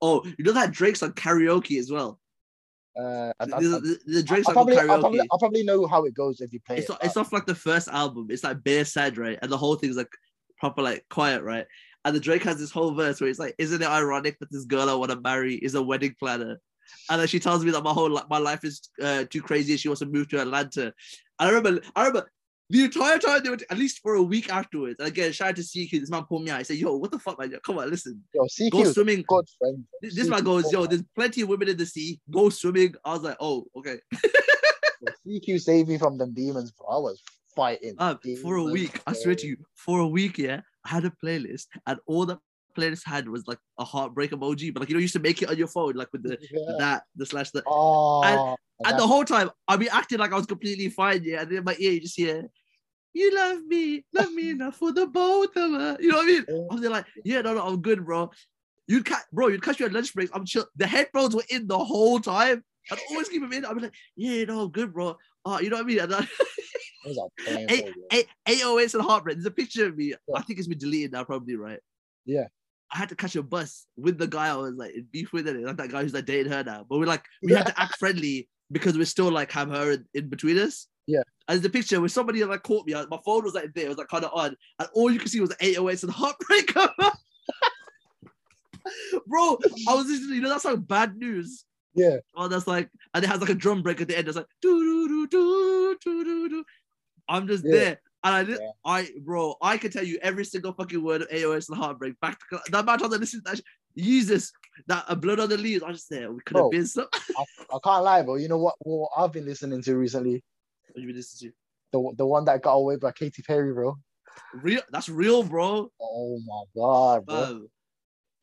oh, you know that Drake's on karaoke as well. Uh, I, I, The, the, I on probably, I probably I probably know how it goes if you play it's it. off, it's off like the first album. It's like bare sad, right? And the whole thing's like proper like quiet, right? And the Drake has this whole verse where it's like, "Isn't it ironic that this girl I want to marry is a wedding planner?" And then she tells me that my whole my life is uh, too crazy. and She wants to move to Atlanta. I remember, I remember the entire time they were at least for a week afterwards. And again, shout out to CQ. This man pulled me out. I said, "Yo, what the fuck, man? Come on, listen. Yo, Go CQ is swimming. good friend. This this man goes, yo, there's plenty of women in the sea. Go swimming." I was like, "Oh, okay." CQ saved me from them demons. Bro. I was fighting Uh, for a week, I swear to you, for a week, yeah, I had a playlist, and all the playlist had was like a heartbreak emoji, but like you know, you used to make it on your phone, like with the Yeah. that, the slash the, Oh, and that- the whole time I'd be acting like I was completely fine, yeah, and then in my ear you just hear, "You love me, love me enough for the both of us." You know what I mean? I was like, "Yeah, no, no, I'm good, bro." You'd catch, bro, you'd catch me at lunch breaks. I'm chill. The headphones were in the whole time. I'd always keep them in. I'd be like, "Yeah, no, I'm good, bro." Oh, you know what I mean? And I, those are painful, Hey, bro. eight, 808s and heartbreak. There's a picture of me. Yeah. I think it's been deleted now, probably, right? Yeah. I had to catch a bus with the guy I was like in beef with, it, like that guy who's like dating her now. But we're like, we had to act friendly because we still like have her in, in between us. Yeah. As the picture where somebody like caught me, my phone was like there, it was like kind of on, and all you could see was the 808s and heartbreaker. Bro, I was listening, you know, that's like bad news. Yeah, Oh, that's like, and it has like a drum break at the end. It's like do do do do do do. I'm just Yeah. there, and I, did, Yeah. I, bro, I can tell you every single fucking word of AOS and Heartbreak. Back to that amount of time I listened to that, Jesus, that uh, blood on the leaves. I just said we could have been so. I can't lie, bro. You know what? What I've been listening to recently, You been listening the the one that got away by Katy Perry, bro. Real, that's real, bro. Oh my god, bro.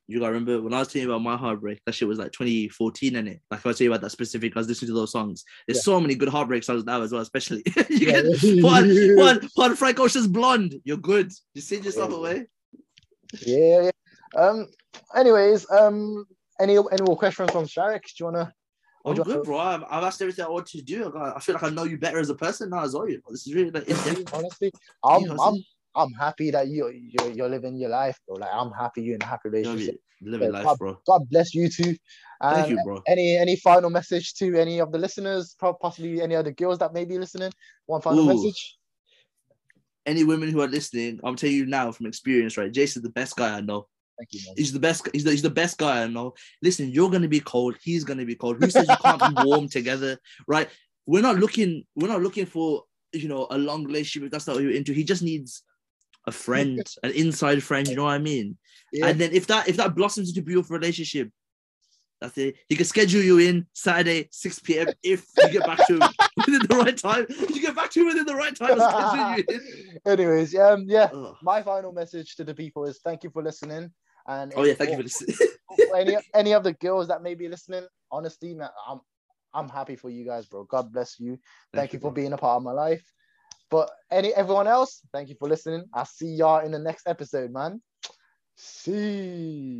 You gotta remember when I was telling you about my heartbreak, that shit was like 2014, in it. Like I tell you about that specific, I was listening to those songs. There's Yeah. so many good heartbreak songs now as well, especially. you Yeah. get one, one, one Frank Ocean's blonde. You're good. You send yourself Yeah. away. Yeah, yeah. Um. Anyways, um. Any any more questions from Sharek? Do you wanna? I'm Would you- good, bro. I've, I've asked everything I want to do. I, got- I feel like I know you better as a person now as well. You know? This is really like. Honestly, I'm I'm I'm happy that you you're, you're living your life, bro. Like I'm happy you're in a happy relationship. Living life, bro. God bless you too. And Thank you, bro. any any final message to any of the listeners, possibly any other girls that may be listening? One final Ooh. message. Any women who are listening, I'm telling you now from experience, right? Jason's the best guy I know. Thank you, man. He's the best. He's the, he's the best guy I know. Listen, you're gonna be cold. He's gonna be cold. Who says you can't be warm together, right? We're not looking. We're not looking for you know a long relationship. If that's not what you're into. He just needs a friend, an inside friend. You know what I mean? Yeah. And then if that if that blossoms into a beautiful relationship, that's it. He can schedule you in Saturday 6 p.m. if you get back to him within the right time. If you get back to him within the right time, schedule you in. Anyways, um, yeah. Ugh. My final message to the people is thank you for listening. And Oh yeah, thank you for listening. any any of the girls that may be listening. Honestly, man, I'm I'm happy for you guys, bro. God bless you. Thank, you for bro. being a part of my life. But any everyone else, thank you for listening. I'll see y'all in the next episode, man. See.